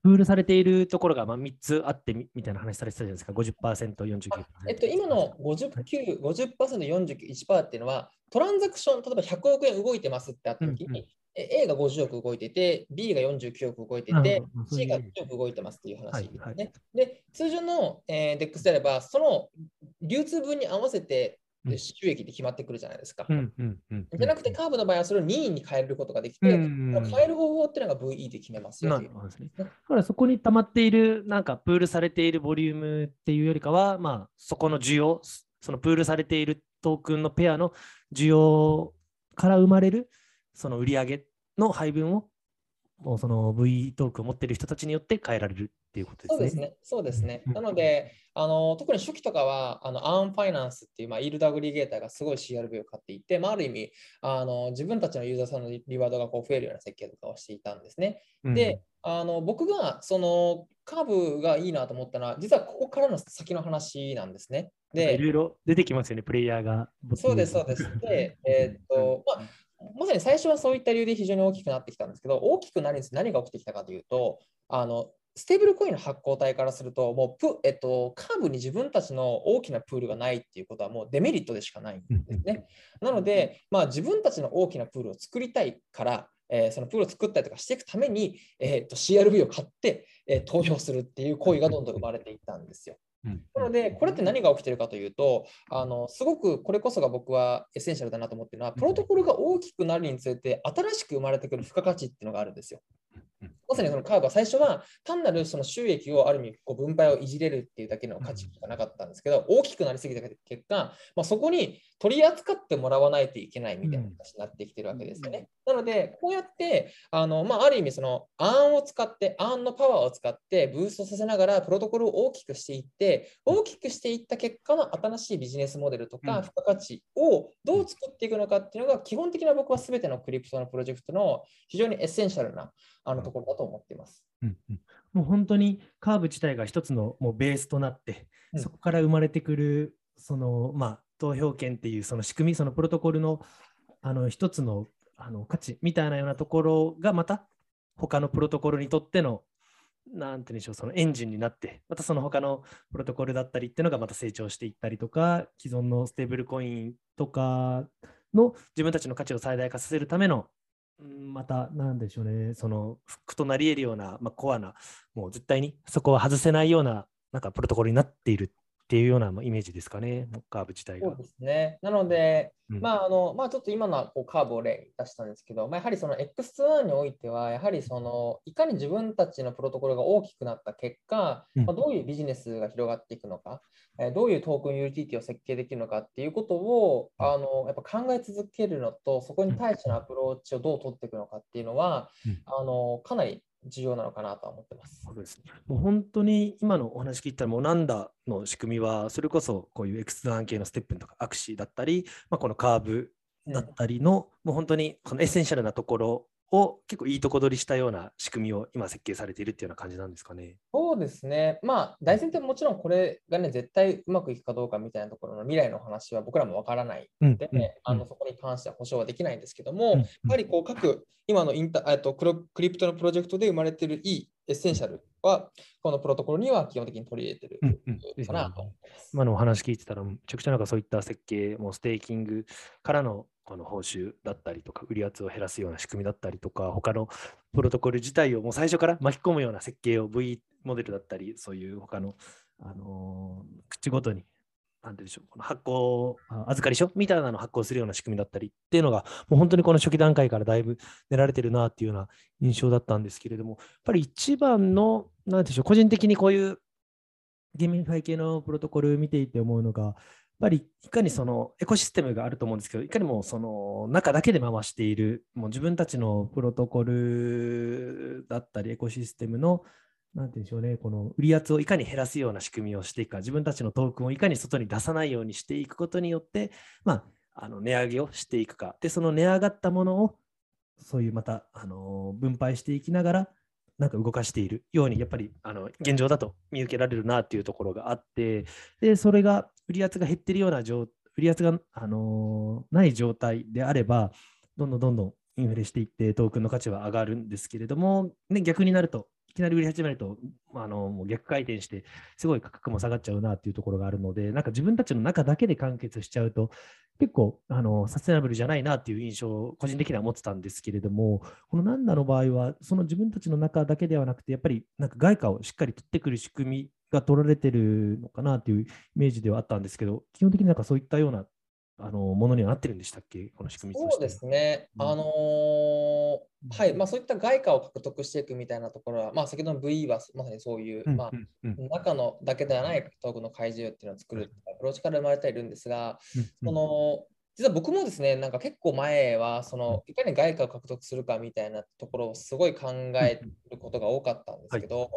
プールされているところがまあ3つあってみみたいな話されてたじゃないですか、50%、49%。えっと、今の59、50%、49、1%っていうのは、トランザクション、例えば100億円動いてますってあったときに、うんうん、A が50億動いてて、B が49億動いてて、C が1億動いてますっていう話ですね。はいはい、で、通常の、えー、DEX であれば、その流通分に合わせて収益で決まってくるじゃないですか。じゃなくて、カーブの場合はそれを任意に変えることができて、変える方法っていうのが VE で決めますよ。ね。だからそこに溜まっている、なんかプールされているボリュームっていうよりかは、まあ、そこの需要、そのプールされているトークンのペアの需要から生まれるその売り上げの配分をもうその V トークを持っている人たちによって変えられるっていうことですね。そうですね。そうですね。なので、あの特に初期とかは、あのアーンファイナンスっていう、まあ、イールドアグリゲーターがすごい CRV を買っていて、まあ、ある意味あの、自分たちのユーザーさんのリワードがこう増えるような設計とかをしていたんですね。うん、で、あの僕がそのカーブがいいなと思ったのは、実はここからの先の話なんですね。で、いろいろ出てきますよね、プレイヤーが。そうです、そうです。で、えー、っと、まあまさに最初はそういった理由で非常に大きくなってきたんですけど、大きくなり何が起きてきたかというと、あのステーブルコインの発行体からすると、もうプ、えっと、カーブに自分たちの大きなプールがないっていうことはもうデメリットでしかないんですね。なので、まあ、自分たちの大きなプールを作りたいから、えー、そのプールを作ったりとかしていくために、えー、と CRV を買って、えー、投票するっていう行為がどんどん生まれていったんですよ。なので、これって何が起きてるかというと、あのすごくこれこそが僕は essential だなと思ってるのは、プロトコルが大きくなるにつれて、新しく生まれてくる付加価値っていうのがあるんですよ。まさにそのカーブは最初は単なるその収益をある意味こう分配をいじれるっていうだけの価値がなかったんですけど、大きくなりすぎた結果、まあ、そこに取り扱ってもらわないといけないみたいな形になってきてるわけですよね。なので、こうやってあの、まあ、ある意味その earn を使って、 earn のパワーを使ってブーストさせながらプロトコルを大きくしていって、大きくしていった結果の新しいビジネスモデルとか付加価値をどう作っていくのかっていうのが基本的な僕は全てのクリプトのプロジェクトの非常に essential なあのところだと思っています。うんうん、もう本当にカーブ自体が一つのもうベースとなって、うん、そこから生まれてくるその、まあ、投票権っていうその仕組み、そのプロトコルのあの一つのあの価値みたいなようなところがまた他のプロトコルにとってのなんてうんでしょう、そのエンジンになって、またその他のプロトコルだったりっていうのがまた成長していったりとか、既存のステーブルコインとかの自分たちの価値を最大化させるためのまた、なんでしょうね、そのフックとなり得るような、まあ、コアな、もう絶対にそこは外せないような、なんかプロトコルになっているっていうようなイメージですかね、カーブ自体が。そうですね。なので、うん、まあ、あの、まあ、ちょっと今のはこうカーブを例に出したんですけど、まあ、やはりその X2 においては、やはりその、いかに自分たちのプロトコルが大きくなった結果、うん、まあ、どういうビジネスが広がっていくのか、えー、どういうトークンユーティリティを設計できるのかっていうことを、あの、やっぱ考え続けるのと、そこに対してのアプローチをどう取っていくのかっていうのは、あの、かなり重要なのかなと思ってます。そうですもう本当に今のお話聞いたら、もう Nannda の仕組みは、それこそこういう X 段系のステップとかアクシーだったり、まあ、このカーブだったりの、うん、もう本当にこの essential なところを結構いいとこ取りしたような仕組みを今設計されているっていうような感じなんですかね。そうですね。まあ大前提もちろんこれがね絶対うまくいくかどうかみたいなところの未来の話は僕らもわからないので、うんうん、あのそこに関しては保証はできないんですけども、うん、やはりこう各今のインタえっとクリプトのプロジェクトで生まれているいい essential はこのプロトコルには基本的に取り入れてるかなと思います。今のお話聞いてたらめちゃくちゃなんかそういった設計もステーキングからのこの報酬だったりとか、売り圧を減らすような仕組みだったりとか、他のプロトコル自体をもう最初から巻き込むような設計を V モデルだったり、そういう他の、あのー、口ごとに、なんてでしょう、この発行、預かり書みたいなのを発行するような仕組みだったりっていうのが、もう本当にこの初期段階からだいぶ練られてるなっていうような印象だったんですけれども、やっぱり一番の、なんでしょう、個人的にこういう GameFi 系のプロトコル見ていて思うのが、やっぱりいかにそのエコシステムがあると思うんですけど、いかにもその中だけで回している、もう自分たちのプロトコルだったり、エコシステムの、なんていうんでしょうね、この売り圧をいかに減らすような仕組みをしていくか、自分たちのトークンをいかに外に出さないようにしていくことによって、まあ、あの値上げをしていくか。で、その値上がったものを、そういうまた、あの分配していきながら、なんか動かしているように、やっぱりあの現状だと見受けられるなっていうところがあって、で、それが売り圧が減ってるような状、売り圧が、あのー、ない状態であれば、どんどんどんどんインフレしていって、トークンの価値は上がるんですけれども、ね、逆になると、いきなり売り始めると、あのもう逆回転して、すごい価格も下がっちゃうなっていうところがあるので、なんか自分たちの中だけで完結しちゃうと、結構あのサステナブルじゃないなっていう印象を個人的には持ってたんですけれども、このナンダの場合は、その自分たちの中だけではなくて、やっぱりなんか外貨をしっかり取ってくる仕組みが取られてるのかなっていうイメージではあったんですけど、基本的になんかそういったようなあのものにはなってるんでしたっけ、この仕組みそうですね。うん、あのー、はい、まあ、そういった外貨を獲得していくみたいなところは、まあ、先ほどの VE はまさにそういう、まあ、中のだけではないトークの開示っていうのを作るアプローチから生まれているんですが、その実は僕もですね、なんか結構前は、そのいかに外貨を獲得するかみたいなところをすごい考えることが多かったんですけど、は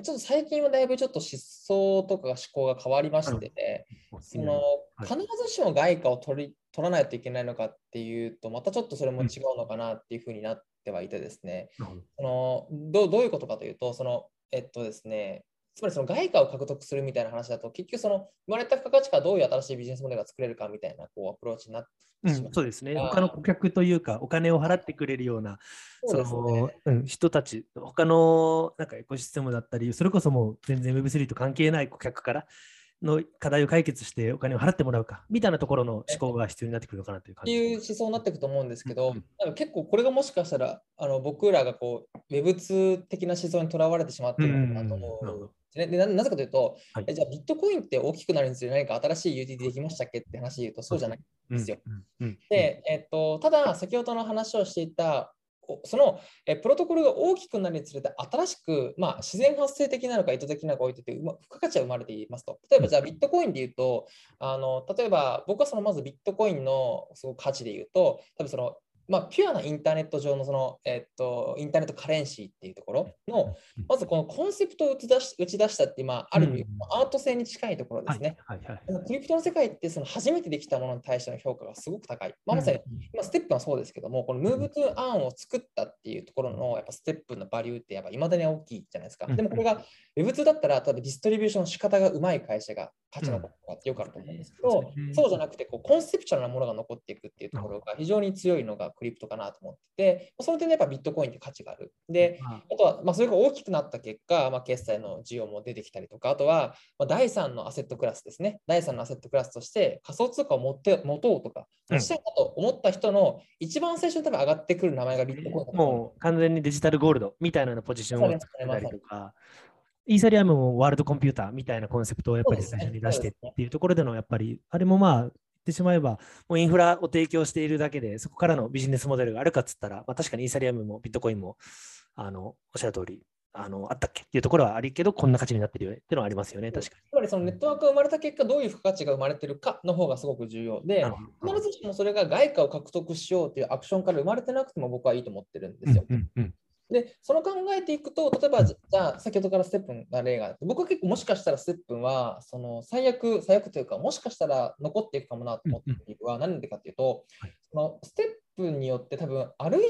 い、ちょっと最近はだいぶちょっと思想とか思考が変わりまして、その必ずしも外貨を取り取らないといけないのかっていうと、またちょっとそれも違うのかなっていうふうになってはいてですね、そのどどういうことかというと、そのえっとですね、つまりその外貨を獲得するみたいな話だと、結局その生まれた付加価値からどういう新しいビジネスモデルが作れるかみたいなこうアプローチになってしまう、うん、そうですね。他の顧客というか、お金を払ってくれるような、その、うん、人たち、他のなんかエコシステムだったり、それこそもう全然 Web3 と関係ない顧客からの課題を解決してお金を払ってもらうかみたいなところの思考が必要になってくるのかなという感じ。っていう思想になっていくと思うんですけど、うん。うん、結構これがもしかしたらあの僕らがこう Web2 的な思想にとらわれてしまっているのかなと思う。でななぜかというと、はい、じゃあビットコインって大きくなるにつれ何か新しい UTD できましたっけって話で言うとそうじゃないん。ですよ。で、えっと、ただ先ほどの話をしていたそのえプロトコルが大きくなるにつれて新しく、まあ、自然発生的なのか意図的なのか置いてて、ま、付加価値は生まれていますと。例えばじゃあビットコインで言うと、あの例えば僕はそのまずビットコインのその価値で言うと、多分そのまあ、ピュアなインターネット上のその、えっと、 Internet Currency っていうところの、まずこのコンセプトを打ち出し打ち出したっていう、まあ、ある意味、アート性に近いところですね。クリプトの世界ってその初めてできたものに対しての評価がすごく高い。まあ、まさに、今 STEPN はそうですけども、この Move to Earn を作ったっていうところのやっぱ STEPN のバリューってやっぱ未だに大きいじゃないですか。でもこれが Web2 だったら、例えばディストリビューションの仕方がうまい会社が価値のことがよくあると思うんですけど、そうじゃなくてこう、コンセプチュアルなものが残っていくっていうところが非常に強いのがクリプトかなと思ってて、その点でやっぱビットコインって価値がある。で、あとは、まあ、それが大きくなった結果、まあ、決済の需要も出てきたりとか、あとは、まあ、第3のアセットクラスですね。第3のアセットクラスとして仮想通貨を持って持とうとか、したいなと思った人の一番最初に多分上がってくる名前がビットコイン、もう完全にデジタルゴールドみたいなポジションを作ったりとか。イーサリアムもワールドコンピューターみたいなコンセプトをやっぱり最初に出してっていうところでのやっぱり、あれもまあ、言ってしまえば、もうインフラを提供しているだけで、そこからのビジネスモデルがあるかっつったら、まあ、確かにイーサリアムもビットコインも、あの、おっしゃる通り、あの、あったっけっていうところはあるけど、こんな価値になってるよねっていうのはありますよね、確かに。つまりそのネットワークが生まれた結果、どういう付加価値が生まれてるかの方がすごく重要で、必ずしもそれが外貨を獲得しようというアクションから生まれてなくても僕はいいと思ってるんですよ。うんうんうんで、その考えていくと、例えば、じゃあ、先ほどからステップンが例があって、僕は結構もしかしたらステップンは、その最悪、最悪というか、もしかしたら残っていくかもなと思っている理由は何でかっていうと、そのステップによって多分歩い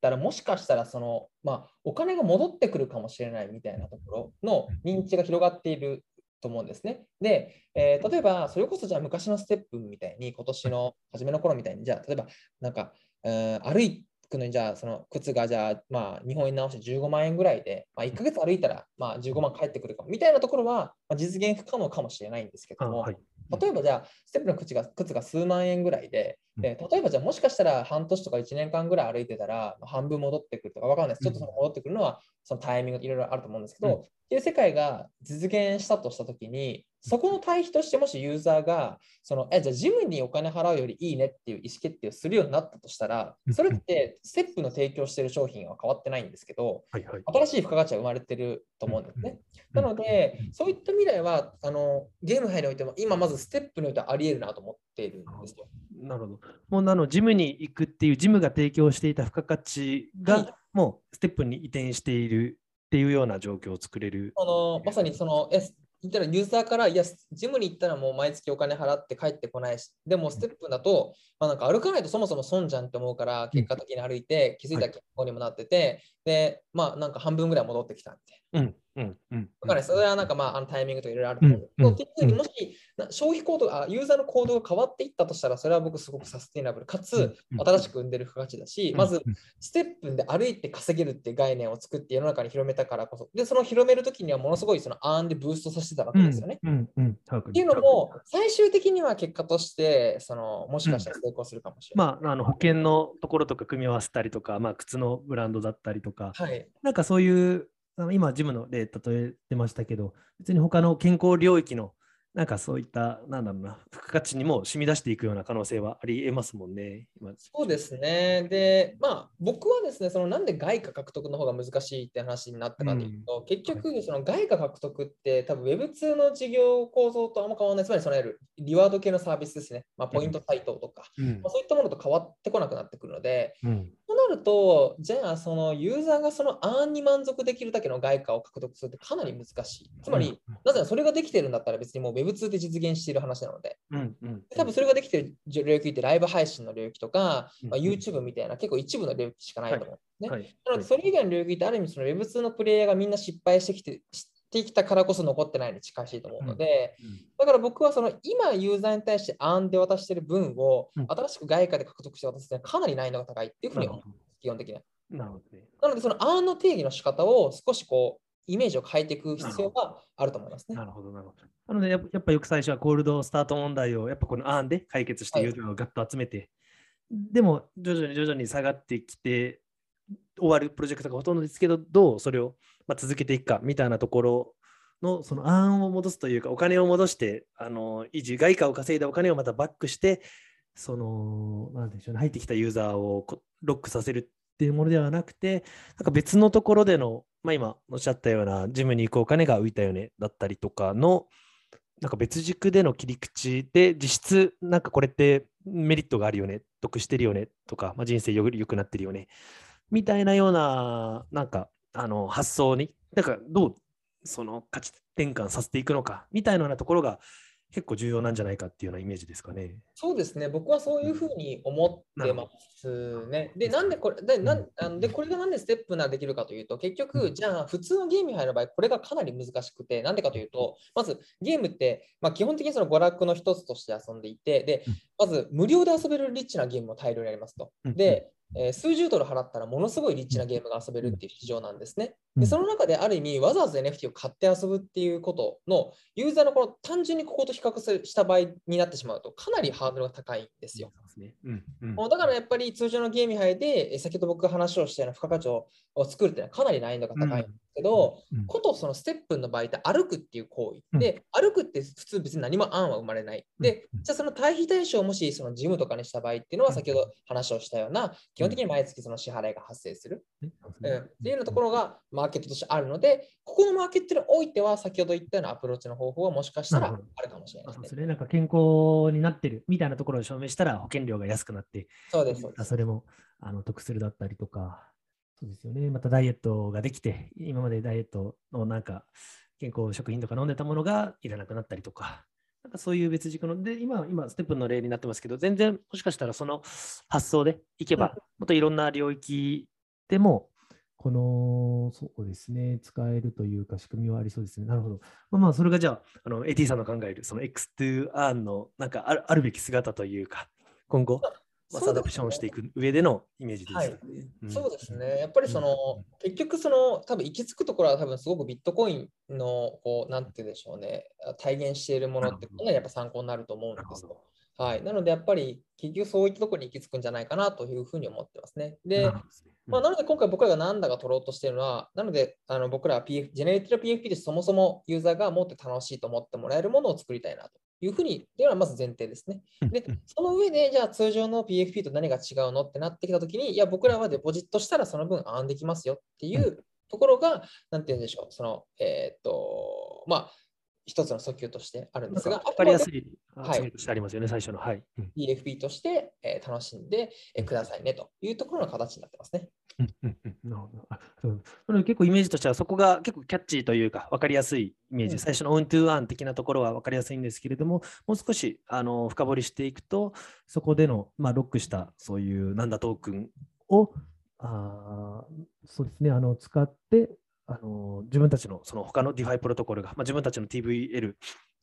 たらもしかしたらその、まあ、お金が戻ってくるかもしれないみたいなところの認知が広がっていると思うんですね。で、えー、例えば、それこそじゃあ昔のステップみたいに、今年の初めの頃みたいに、じゃあ、例えば、なんか、えー、歩いくのに、じゃあ、その靴が、じゃあ、まあ、日本円直して15万円ぐらいで、まあ、1ヶ月歩いたら、まあ、15万返ってくるかも、みたいなところは、まあ、実現不可能かもしれないんですけども、はい、例えばじゃあ、ステップの靴が靴が数万円ぐらいで、で例えばじゃあ、もしかしたら半年とか1年間ぐらい歩いてたら、半分戻ってくるとか分かんないです。ちょっとその戻ってくるのは、そのタイミングいろいろあると思うんですけど、うん、っていう世界が実現したとしたときに、そこの対比としてもしユーザーが、そのえじゃあジムにお金払うよりいいねっていう意思決定をするようになったとしたら、それってステップの提供している商品は変わってないんですけど、はいはい、新しい付加価値は生まれてると思うんですね。なので、そういった未来はあのゲーム界においても、今まずステップにおいてはあり得るなと思っているんですよ。なるほど。もうあのジムに行くっていう、ジムが提供していた付加価値が、もうステップに移転しているっていうような状況を作れる。あのまさにその、え言ったらユーザーから、いや、ジムに行ったらもう毎月お金払って帰ってこないし、でもステップだと、まあ、なんか歩かないとそもそも損じゃんって思うから、結果的に歩いて、気づいたら健康にもなってて、で、まあなんか半分ぐらい戻ってきたみたいな。うんうん、だからそれはなんかまああのタイミングといろいろあると思う。けど、結局もし消費行動あ、ユーザーの行動が変わっていったとしたら、それは僕すごくサステイナブル、かつ新しく生んでる付加価値だし、まずステップで歩いて稼げるっていう概念を作って世の中に広めたからこそ、で、その広めるときにはものすごいそのアーンでブーストさせてたわけですよね。っていうのも、最終的には結果として、そのもしかしたら成功するかもしれない。まあ、あの保険のところとか組み合わせたりとか、まあ、靴のブランドだったりとか、はい、なんかそういう今、ジムの例例えてましたけど、別に他の健康領域のなんかそういった、なんだろうな、付加価値にも染み出していくような可能性はありえますもんね。そうですね。で、まあ、僕はですね、そのなんで外貨獲得の方が難しいって話になったかというと、うん、結局、その外貨獲得って多分 Web2 の事業構造とあんま変わらない、つまりそのリワード系のサービスですね、まあ、ポイントサイトとか、うん、まあ、そういったものと変わってこなくなってくるので、うん、となると、じゃあ、そのユーザーがそのアーンに満足できるだけの外貨を獲得するってかなり難しい。つまり、なぜならそれができてるんだったら別にもう Web2 で実現している話なので、うんうん、多分それができてる領域ってライブ配信の領域とか、まあ、YouTube みたいな結構一部の領域しかないと思うんですね。はい。はい、なので、それ以外の領域ってある意味その Web2 のプレイヤーがみんな失敗してきててきたからこそ残ってないに近しいと思うので、うんうん。だから僕はその今ユーザーに対してアンで渡してる分をうん。新しく外貨で獲得して渡すのはかなり難易度が高いっていうふうに思うなるほ基本的には。なのでそのアンの定義の仕方を少しこうイメージを変えていく必要があると思いますね。なるほど、なるほど。なので、やっぱよく最初はコールドスタート問題をやっぱこの案で解決してはいユーザーをガッと集めて、でも徐々に徐々に下がってきて、終わるプロジェクトがほとんどですけど、どうそれをまあ続けていくかみたいなところのその案を戻すというか、お金を戻して、あの維持、外貨を稼いだお金をまたバックして、その、なんでしょうね、入ってきたユーザーをこロックさせるっていうものではなくて、なんか別のところでの、まあ、今おっしゃったような、ジムに行くお金が浮いたよねだったりとかの、なんか別軸での切り口で、実質、なんかこれってメリットがあるよね、得してるよねとか、まあ、人生よ良くなってるよね、みたいなような、なんか、あの発想に、なんかどうその価値転換させていくのか、みたいなようなところが結構重要なんじゃないかっていうようなイメージですかね。そうですね、僕はそういうふうに思ってますね。で、なんでこれ、でなんでこれがなんでステップなできるかというと、結う局、ん。じゃあ普通のゲームに入る場合、これがかなり難しくて、なんでかというと、まずゲームって、まあ、基本的にその娯楽の一つとして遊んでいて、でうん、まず無料で遊べるリッチなゲームも大量にありますと。うん。で、えー数十ドル払ったらものすごいリッチなゲームが遊べるっていう市場なんですね。うんで、その中である意味、わざわざ NFT を買って遊ぶっていうことの、ユーザーのこの単純にここと比較するした場合になってしまうと、かなりハードルが高いんですよ。そうですね。うんうんだからやっぱり通常のゲーム杯で、え先ほど僕が話をしたような付加価値をを作るっていうのはかなり難易度が高いんけど、うんことそのステップの場合って歩くっていう行為、うんで歩くって普通別に何も案は生まれない。でうん、じゃあその対比対象をもしそのジムとかにした場合っていうのはうん先ほど話をしたような基本的に毎月その支払いが発生する、うん、っていうようなところがマーケットとしてあるので、ここのマーケットにおいては先ほど言ったようなアプローチの方法はもしかしたらあるかもしれないですね。あそうですね。なんか健康になってるみたいなところを証明したら保険料が安くなって。そうですそれもあの得するだったりとか、そうですよね。またダイエットができて、今までダイエットのなんか健康食品とか飲んでたものがいらなくなったりとか、なんかそういう別軸の、で、今、今、ステップの例になってますけど、全然もしかしたらその発想でいけば、もっといろんな領域でも、この、そうですね、使えるというか仕組みはありそうですね。なるほど。まあ、まあそれがじゃあ、あの、AT さんの考える、その X2 Earn のなんかあるあるべき姿というか、今後、まあ、アダプションしていく上でのイメージですか？ね。ん。そうですね。やっぱりその、結局その、多分行き着くところは多分すごくビットコインの、こう、なんて言うんでしょうね、体現しているものってかなりやっぱ参考になると思うんですよ。ど。はい。なのでやっぱり結局そういったところに行き着くんじゃないかなというふうに思ってますね。でなまあ、なので今回僕らが Nannda が取ろうとしているのは、なのであの僕らは PF、ジェネレーティブ PFP でそもそもユーザーがもっと楽しいと思ってもらえるものを作りたいなというふうに、っていうのはまず前提ですね。でうん、その上で、じゃあ通常の PFP と何が違うのってなってきたときに、いや、僕らはデポジットしたらその分 earn できますよっていうところが、なんて言うんでしょう、その、えーっと、まあ、一つの訴求としてあるんですが、分かりやすい。いはい発言としてありますよね、最初の。はい。うん PFP として、えー楽しんで、えーくださいねというところの形になってますね。なるほどそ結構イメージとしてはそこが結構キャッチーというか分かりやすいイメージ、うん。最初のオントゥーアン的なところは分かりやすいん。ですけれどももう少しあの深掘りしていくとそこでの、まあ、ロックしたそういうなん。だトークンをあそうですねあの使ってあの自分たちのその他の DeFi プロトコルが、まあ、自分たちの TVL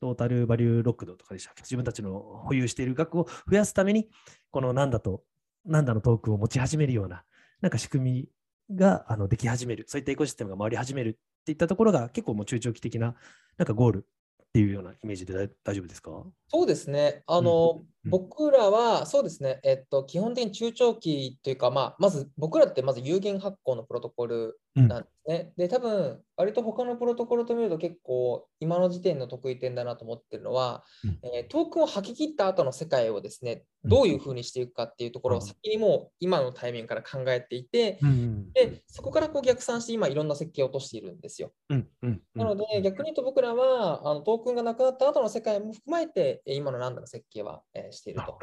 トータルバリューロックドとかでしたっけ自分たちの保有している額を増やすためにこのなん。だとなん。だのトークンを持ち始めるようななんか仕組みがあのでき始める、そういったエコシステムが回り始めるっていったところが結構もう中長期的ななんかゴールっていうようなイメージで大大丈夫ですか？そうですね。あの、うん僕らは、そうですね、えっと、基本的に中長期というか、まあ、まず僕らってまず有限発行のプロトコルうん。なんですね。で、多分割と他のプロトコルと見ると結構、今の時点の得意点だなと思ってるのは、うん。えートークンを吐き切った後の世界をですね、うん。どういうふうにしていくかっていうところをうん。先にもう今のタイミングから考えていて、うんで、そこからこう逆算して今いろんな設計を落としているんですよ。うんうんなので、逆に言うと僕らはあのトークンがなくなった後の世界も含まれて、えー今のランダの設計は、えーしていると。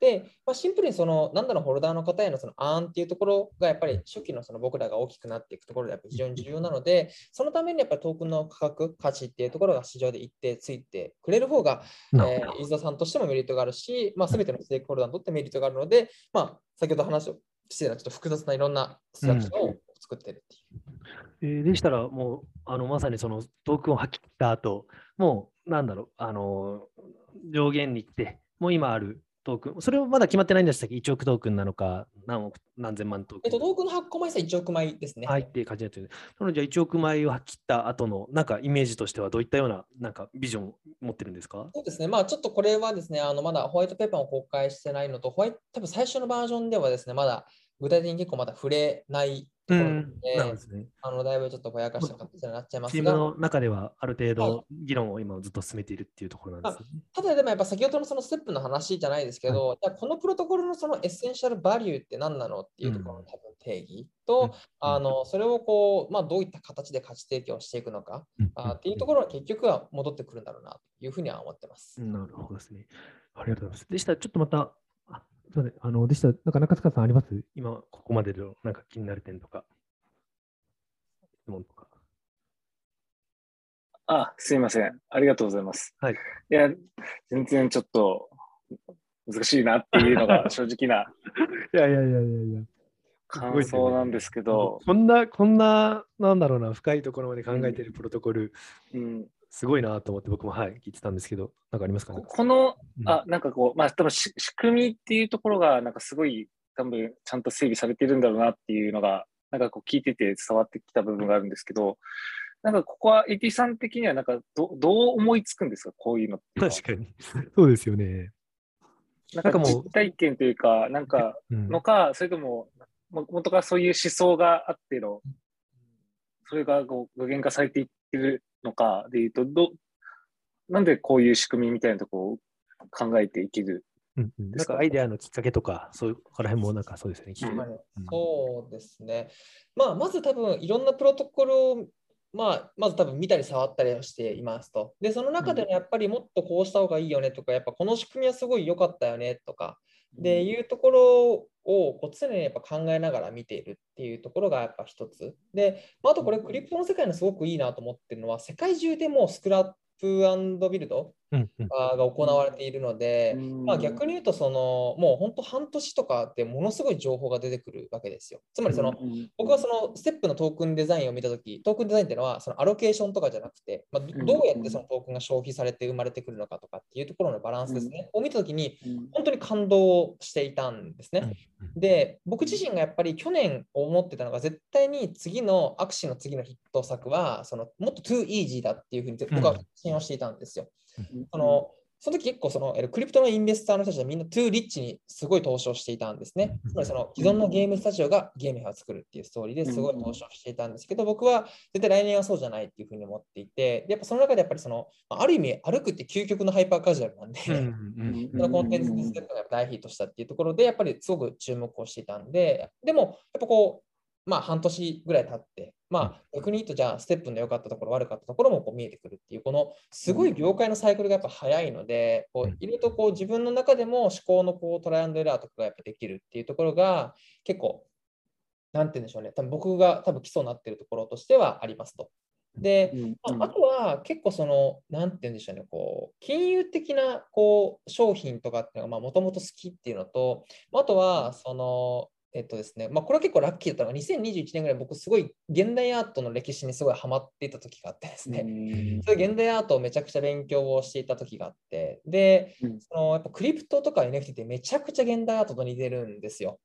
で、まあ、シンプルにそのランダのホルダーの方へのそのアーンっていうところがやっぱり初期のその僕らが大きくなっていくところでやっぱり非常に重要なので、そのためにやっぱりトークンの価格、価値っていうところが市場で一定ついてくれる方が、えーユーザーさんとしてもメリットがあるし、まあ、全てのステークホルダーにとってメリットがあるので、まあ、先ほど話をしてたちょっと複雑ないろんなストラクチャーを作ってるっていう。えー、でしたら、もうあのまさにそのトークンを吐き切った後もうなんだろう、あの上限に行って、もう今あるトークン、それはまだ決まってないんでしたっけ ?1 億トークンなのか、何億、何千万トークン。えっと、トークンの発行枚数は1億枚ですね。はい、っていう感じだったなので、じゃあ1億枚を切った後の、なんかイメージとしてはどういったような、なんかビジョンを持ってるんですか？そうですね。まあ、ちょっとこれはですね、あのまだホワイトペーパーを公開してないのと、ホワイト、多分最初のバージョンではですね、まだ具体的に結構まだ触れないところで、ね、あのだいぶちょっとぼやかした形になっちゃいますが、チームの中ではある程度議論を今ずっと進めているっていうところなんです、ね、ただでもやっぱ先ほどのそのステップの話じゃないですけど、はい、じゃこのプロトコルのそのエッセンシャルバリューって何なのっていうところの多分定義と、うん、あのそれをこう、まあ、どういった形で価値提供していくのか、うん、あっていうところは結局は戻ってくるんだろうなというふうには思ってます。なるほどですね。ありがとうございます。でしたらちょっとまたそうね、あの、でした、なんか中塚さんあります？今、ここまでのなんか気になる点とか、質問とか。あ、すいません。ありがとうございます。はい。いや、全然ちょっと難しいなっていうのが正直な。(laughs) いやいやいやいやいや。感想なんですけど、ね、こんな、こんな、なんだろうな、深いところまで考えてるプロトコル、うん、すごいなと思って僕もはい聞いてたんですけど、なんかありますか？ねこの、あ、なんかこう、まあ多分仕組みっていうところが、なんかすごい多分ちゃんと整備されてるんだろうなっていうのが、なんかこう聞いてて伝わってきた部分があるんですけど、なんかここは AT さん的にはなんかどどう思いつくんですか、こういうのって。確かに。(laughs) そうですよね。なんかもう体験というか、なんかのか、うん、それとも、元からそういう思想があっての、それがこう具現化されていってるのかでいうと、ど、なんでこういう仕組みみたいなところを考えていけるうんうん、なんかアイデアのきっかけとか、そういうこら辺もなんかそうですね。うん、そうですね。まあ、まず多分いろんなプロトコルを、まあ、まず多分見たり触ったりをしていますと。で、その中でやっぱりもっとこうした方がいいよねとか、やっぱこの仕組みはすごい良かったよねとか、でいうところをこう常にやっぱ考えながら見ているっていうところがやっぱ一つ。で、あとこれクリプトの世界のすごくいいなと思ってるのは、世界中でもスクラップビルドが行われているので、まあ、逆に言うとそのもう本当半年とかでものすごい情報が出てくるわけですよ。つまりその、僕はそのステップのトークンデザインを見たとき、トークンデザインっていうのはそのアロケーションとかじゃなくて、まあ、どうやってそのトークンが消費されて生まれてくるのかとかっていうところのバランスですね、を見たときに本当に感動していたんですね。で、僕自身がやっぱり去年思ってたのが絶対に次のアクシの次のヒット作はそのもっと too easy だっていうふうに僕は信用していたんですよ。そのその時結構そのクリプトのインベスターの人たちはみんなトゥーリッチにすごい投資をしていたんですね。つまりその既存のゲームスタジオがゲームを作るっていうストーリーですごい投資をしていたんですけど、僕は絶対来年はそうじゃないっていうふうに思っていて、やっぱその中でやっぱりその、ある意味歩くって究極のハイパーカジュアルなんで、そのコンテンツディスケットが大ヒットしたっていうところで、やっぱりすごく注目をしていたんで、でもやっぱこう、まあ、半年ぐらい経って、まあ、逆に言うと、じゃあ、ステップの良かったところ、悪かったところもこう見えてくるっていう、このすごい業界のサイクルがやっぱ早いので、こういろとこう自分の中でも思考のこうトライアンドエラーとかがやっぱできるっていうところが、結構、なんて言うんでしょうね、多分僕が多分基礎になっているところとしてはありますと。で、まあ、あとは結構その、なんて言うんでしょうね、こう、金融的なこう商品とかっていうのがもともと好きっていうのと、あとはその、えっとですね、まあ、これは結構ラッキーだったのが、2021年ぐらい僕すごい現代アートの歴史にすごいハマっていた時があってですね、それ現代アートをめちゃくちゃ勉強をしていた時があって、で、そのやっぱクリプトとか NFT ってめちゃくちゃ現代アートと似てるんですよ。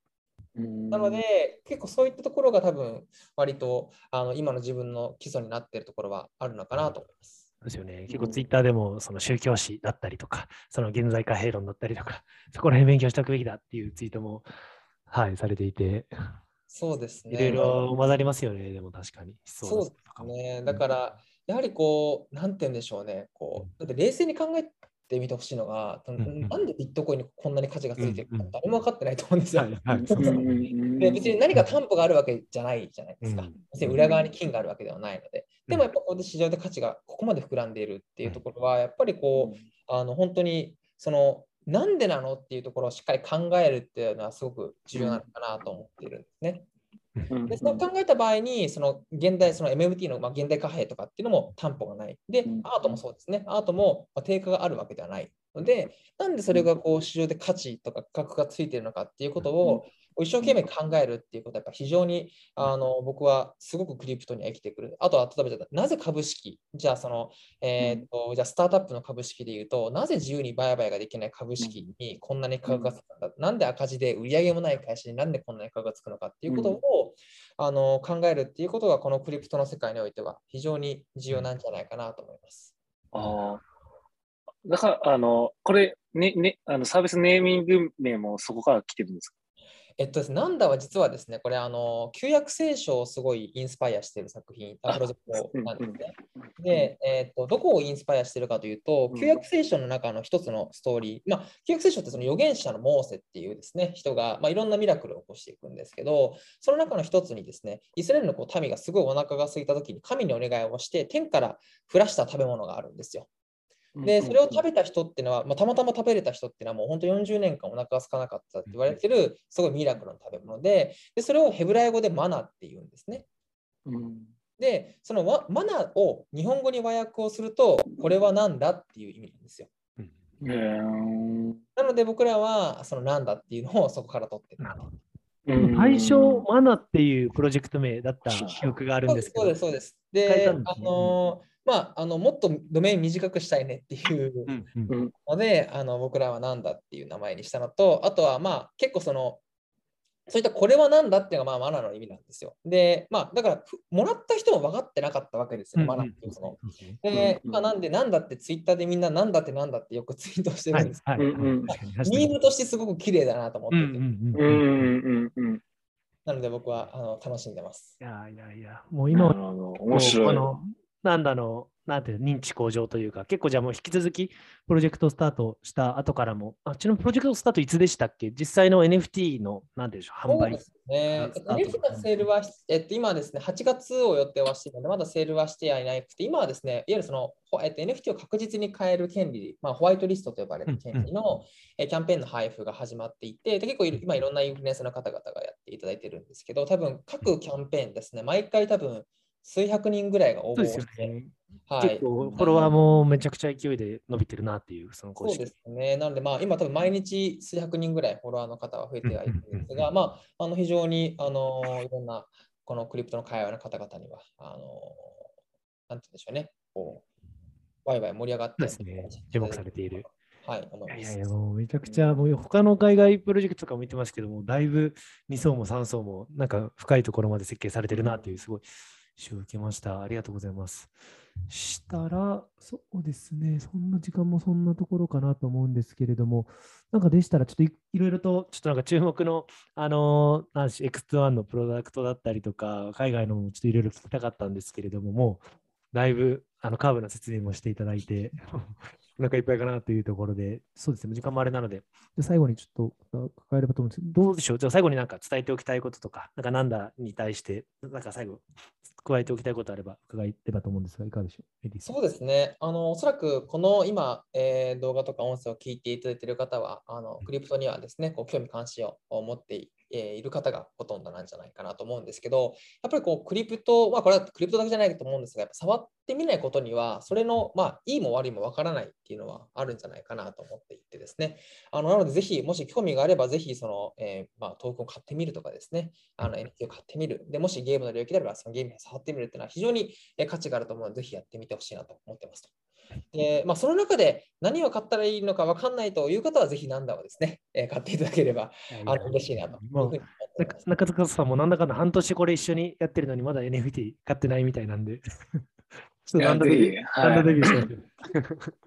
なので、結構そういったところが多分、割とあの今の自分の基礎になっているところはあるのかなと思います。ですよね。結構ツイッターでもその宗教史だったりとか、その現在貨幣論だったりとか、そこら辺勉強しておくべきだっていうツイートもはい、されていて。そうですね。いろいろ混ざりますよね、でも確かに。そうですね。だから、やはりこう、なんて言うんでしょうね。こうだって冷静に考えてみてほしいのが、うん、なんでビットコインにこんなに価値がついてるか、誰も分かってないと思うんですよ。(laughs) で別に何か担保があるわけじゃないじゃないですか。別に裏側に金があるわけではないので。でもやっぱここで市場で価値がここまで膨らんでいるっていうところは、やっぱりこう、あの本当にそのなんでなのっていうところをしっかり考えるっていうのはすごく重要なのかなと思っているんですね。でそう考えた場合に、その現代、その MMT の、まあ、現代貨幣とかっていうのも担保がない。で、アートもそうですね。アートも、まあ、定価があるわけではないので、なんでそれがこう市場で価値とか価格がついているのかっていうことを一生懸命考えるっていうことはやっぱ非常にあの僕はすごくクリプトには生きてくる。あとは例えばなぜ株式じゃあその、えーとじゃあスタートアップの株式でいうとなぜ自由に売買ができない株式にこんなに価格がつくんだ、なんで赤字で売り上げもない会社になんでこんなに価格がつくのかっていうことを、あの考えるっていうことがこのクリプトの世界においては非常に重要なんじゃないかなと思います。ああ。だから、あの、これ、ね、ね、あの、サービスネーミング名もそこから来てるんですか？えっとですね、ナンダは実はですね、これ、あの、旧約聖書をすごいインスパイアしている作品、あプロジェクトなんですね。で、えっと、どこをインスパイアしているかというとう、ん旧約聖書の中の一つのストーリー、まあ、旧約聖書ってその預言者のモーセっていうですね、人が、まあ、いろんなミラクルを起こしていくんですけど、その中の一つにですね、イスラエルのこう民がすごいお腹が空いた時に神にお願いをして、天から降らした食べ物があるんですよ。で、それを食べた人っていうのは、まあ、たまたま食べれた人っていうのは、もう本当40年間お腹が空かなかったって言われてる、すごいミラクルの食べ物で、でそれをヘブライ語でマナっていうんですね。うんで、そのわマナを日本語に和訳をすると、これは何だっていう意味なんですよ。なので僕らは、そのなんだっていうのをそこから取ってる。なるほど。うん最初、マナっていうプロジェクト名だった記憶があるんですけど。そうです、そうです。で、ですねのーまあ、あのもっとドメイン短くしたいねっていうので、あの僕らはなんだっていう名前にしたのと、あとはまあ結構その、そういったこれはなんだっていうのがまあマナーの意味なんですよ。で、まあだからふもらった人も分かってなかったわけですよ、マナーっていうその。で、うんまあ、なんでなんだってツイッターでみんななんだってなんだってよくツイートしてはいるんです。はいうんうん確かに確かにミームとしてすごく綺麗だなと思ってて、うんうんうんうんうんうん。なので僕はあの楽しんでます。いやいやいや、もう今面白い。なんだの、なんていうの認知向上というか、結構じゃあもう引き続きプロジェクトスタートした後からも、あちなみにプロジェクトスタートいつでしたっけ？実際の NFT の、なんでしょう、販売。ね。NFT のセールは、えっと、今はですね、8月を予定はしているので、まだセールはしてはいなくて、今はですね、いわゆるその、ほえっと、NFT を確実に買える権利、まあ、ホワイトリストと呼ばれる権利の、えキャンペーンの配布が始まっていて、で結構今いろんなインフルエンサーの方々がやっていただいてるんですけど、多分各キャンペーンですね、毎回多分数百人ぐらいが応募をして、ですよね。はい結構フォロワーもめちゃくちゃ勢いで伸びてるなっていう、その公式そうですね。なので、まあ、今多分毎日数百人ぐらいフォロワーの方は増えてはいるんですが、まあ、あの非常にあのいろんなこのクリプトの会話の方々には、あのなんて言うんでしょうね、こう、ワイワイ盛り上がって、ですね注目されている。はい、思います。いやいや、もうめちゃくちゃ、もう他の海外プロジェクトとかも見てますけども、だいぶ2層も3層も、なんか深いところまで設計されてるなっていう、すごい週受けました。ありがとうございます。したら、そうですね、そんな時間もそんなところかなと思うんですけれども、なんかでしたら、ちょっといろいろと、ちょっとなんか注目の、あのー、なんし、X1 のプロダクトだったりとか、海外のもちょっといろいろ聞きたかったんですけれども、もう、だいぶ、あの、カーブな説明もしていただいて、(laughs) お腹いっぱいかなというところで、そうですね、時間もあれなので、で最後にちょっと抱えればと思うんですけど、どうでしょう？じゃあ最後になんか伝えておきたいこととか、なんかなんだに対して、なんか最後、加えておきたいことあれば伺えればと思うんですが、いかがでしょう？エディそうですね。あの、おそらくこの今、えー動画とか音声を聞いていただいている方は、あのクリプトにはですね、こう興味関心を持ってい,、えーいる方がほとんどなんじゃないかなと思うんですけど、やっぱりこうクリプト、まあこれはクリプトだけじゃないと思うんですが、やっぱ触ってみないことには、それの、まあ、いいも悪いもわからないっていうのはあるんじゃないかなと思っていてですね。あのなので、ぜひ、もし興味があれば、ぜひその、えーまあ、トークンを買ってみるとかですね、NFT を買ってみる。で、もしゲームの領域であれば、そのゲームを触ってみるっていうのは非常に価値があると思うので、ぜひやってみてほしいなと思ってますと。でまあ、その中で何を買ったらいいのか分かんないという方は、ぜひナンダをですね、(laughs) えー買っていただければあの嬉しいなと中塚さんもなんだかんだ半年これ一緒にやってるのにまだ NFT 買ってないみたいなんで。(laughs) ちょっと Nannda デビュー、はい Nannda デビューし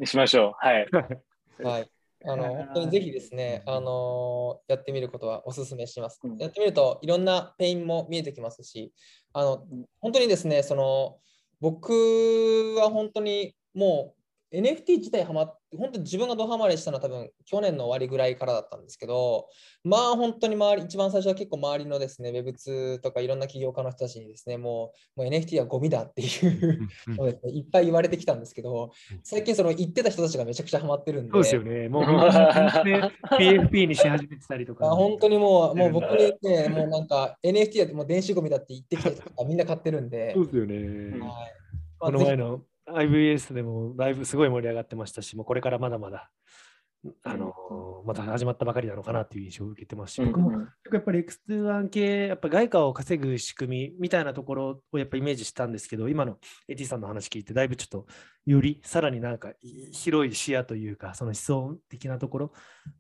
ましましょう。はい。(laughs) はい。あの本当にぜひですね、あのーやってみることはお勧めしますうん。やってみるといろんなペインも見えてきますし、あのうん本当にですね、その僕は本当にもう NFT 自体ハマって、本当に自分がドハマりしたのは多分去年の終わりぐらいからだったんですけど、まあ本当に周り、一番最初は結構周りのですね、Web2 とかいろんな起業家の人たちにですね、もうもう NFT はゴミだっていううんのをですねいっぱい言われてきたんですけどうん、最近その言ってた人たちがめちゃくちゃハマってるんで、そうですよね。もう PFP にし始めてたりとか。あ本当にもう、もううん僕にね、もうなんか NFT だってもう電子ゴミだって言ってきた人とかみんな買ってるんで、そうですよね。はいまこあぜひの前の IVS でもだいぶすごい盛り上がってましたし、もうこれからまだまだあのまた始まったばかりなのかなという印象を受けてますし、うん僕もやっぱり X21 系、やっぱ外貨を稼ぐ仕組みみたいなところをやっぱイメージしたんですけど、今の AT さんの話聞いて、だいぶちょっとよりさらになんか広い視野というか、その思想的なところ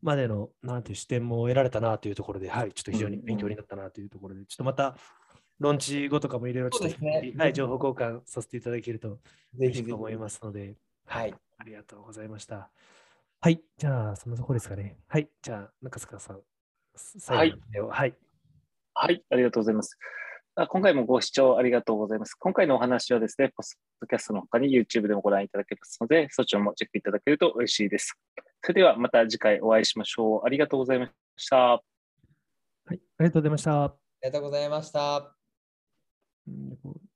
までのなんていう視点も得られたなというところで、はい、ちょっと非常に勉強になったなというところで、ちょっとまた、ローンチ後とかもいろいろちょっと、そうですねはい、情報交換させていただけるとぜ嬉しと思いますので、はい。ありがとうございました。はい、じゃあ、そのところですかね。はい、じゃあ、中塚さん、最後の手をはい、はい、ありがとうございます。あ今回もご視聴ありがとうございます。今回のお話はですね、ポストキャストの他に YouTube でもご覧いただけますので、そちらもチェックいただけると嬉しいです。それではまた次回お会いしましょう。ありがとうございました。はい、ありがとうございました。ありがとうございました。うんこう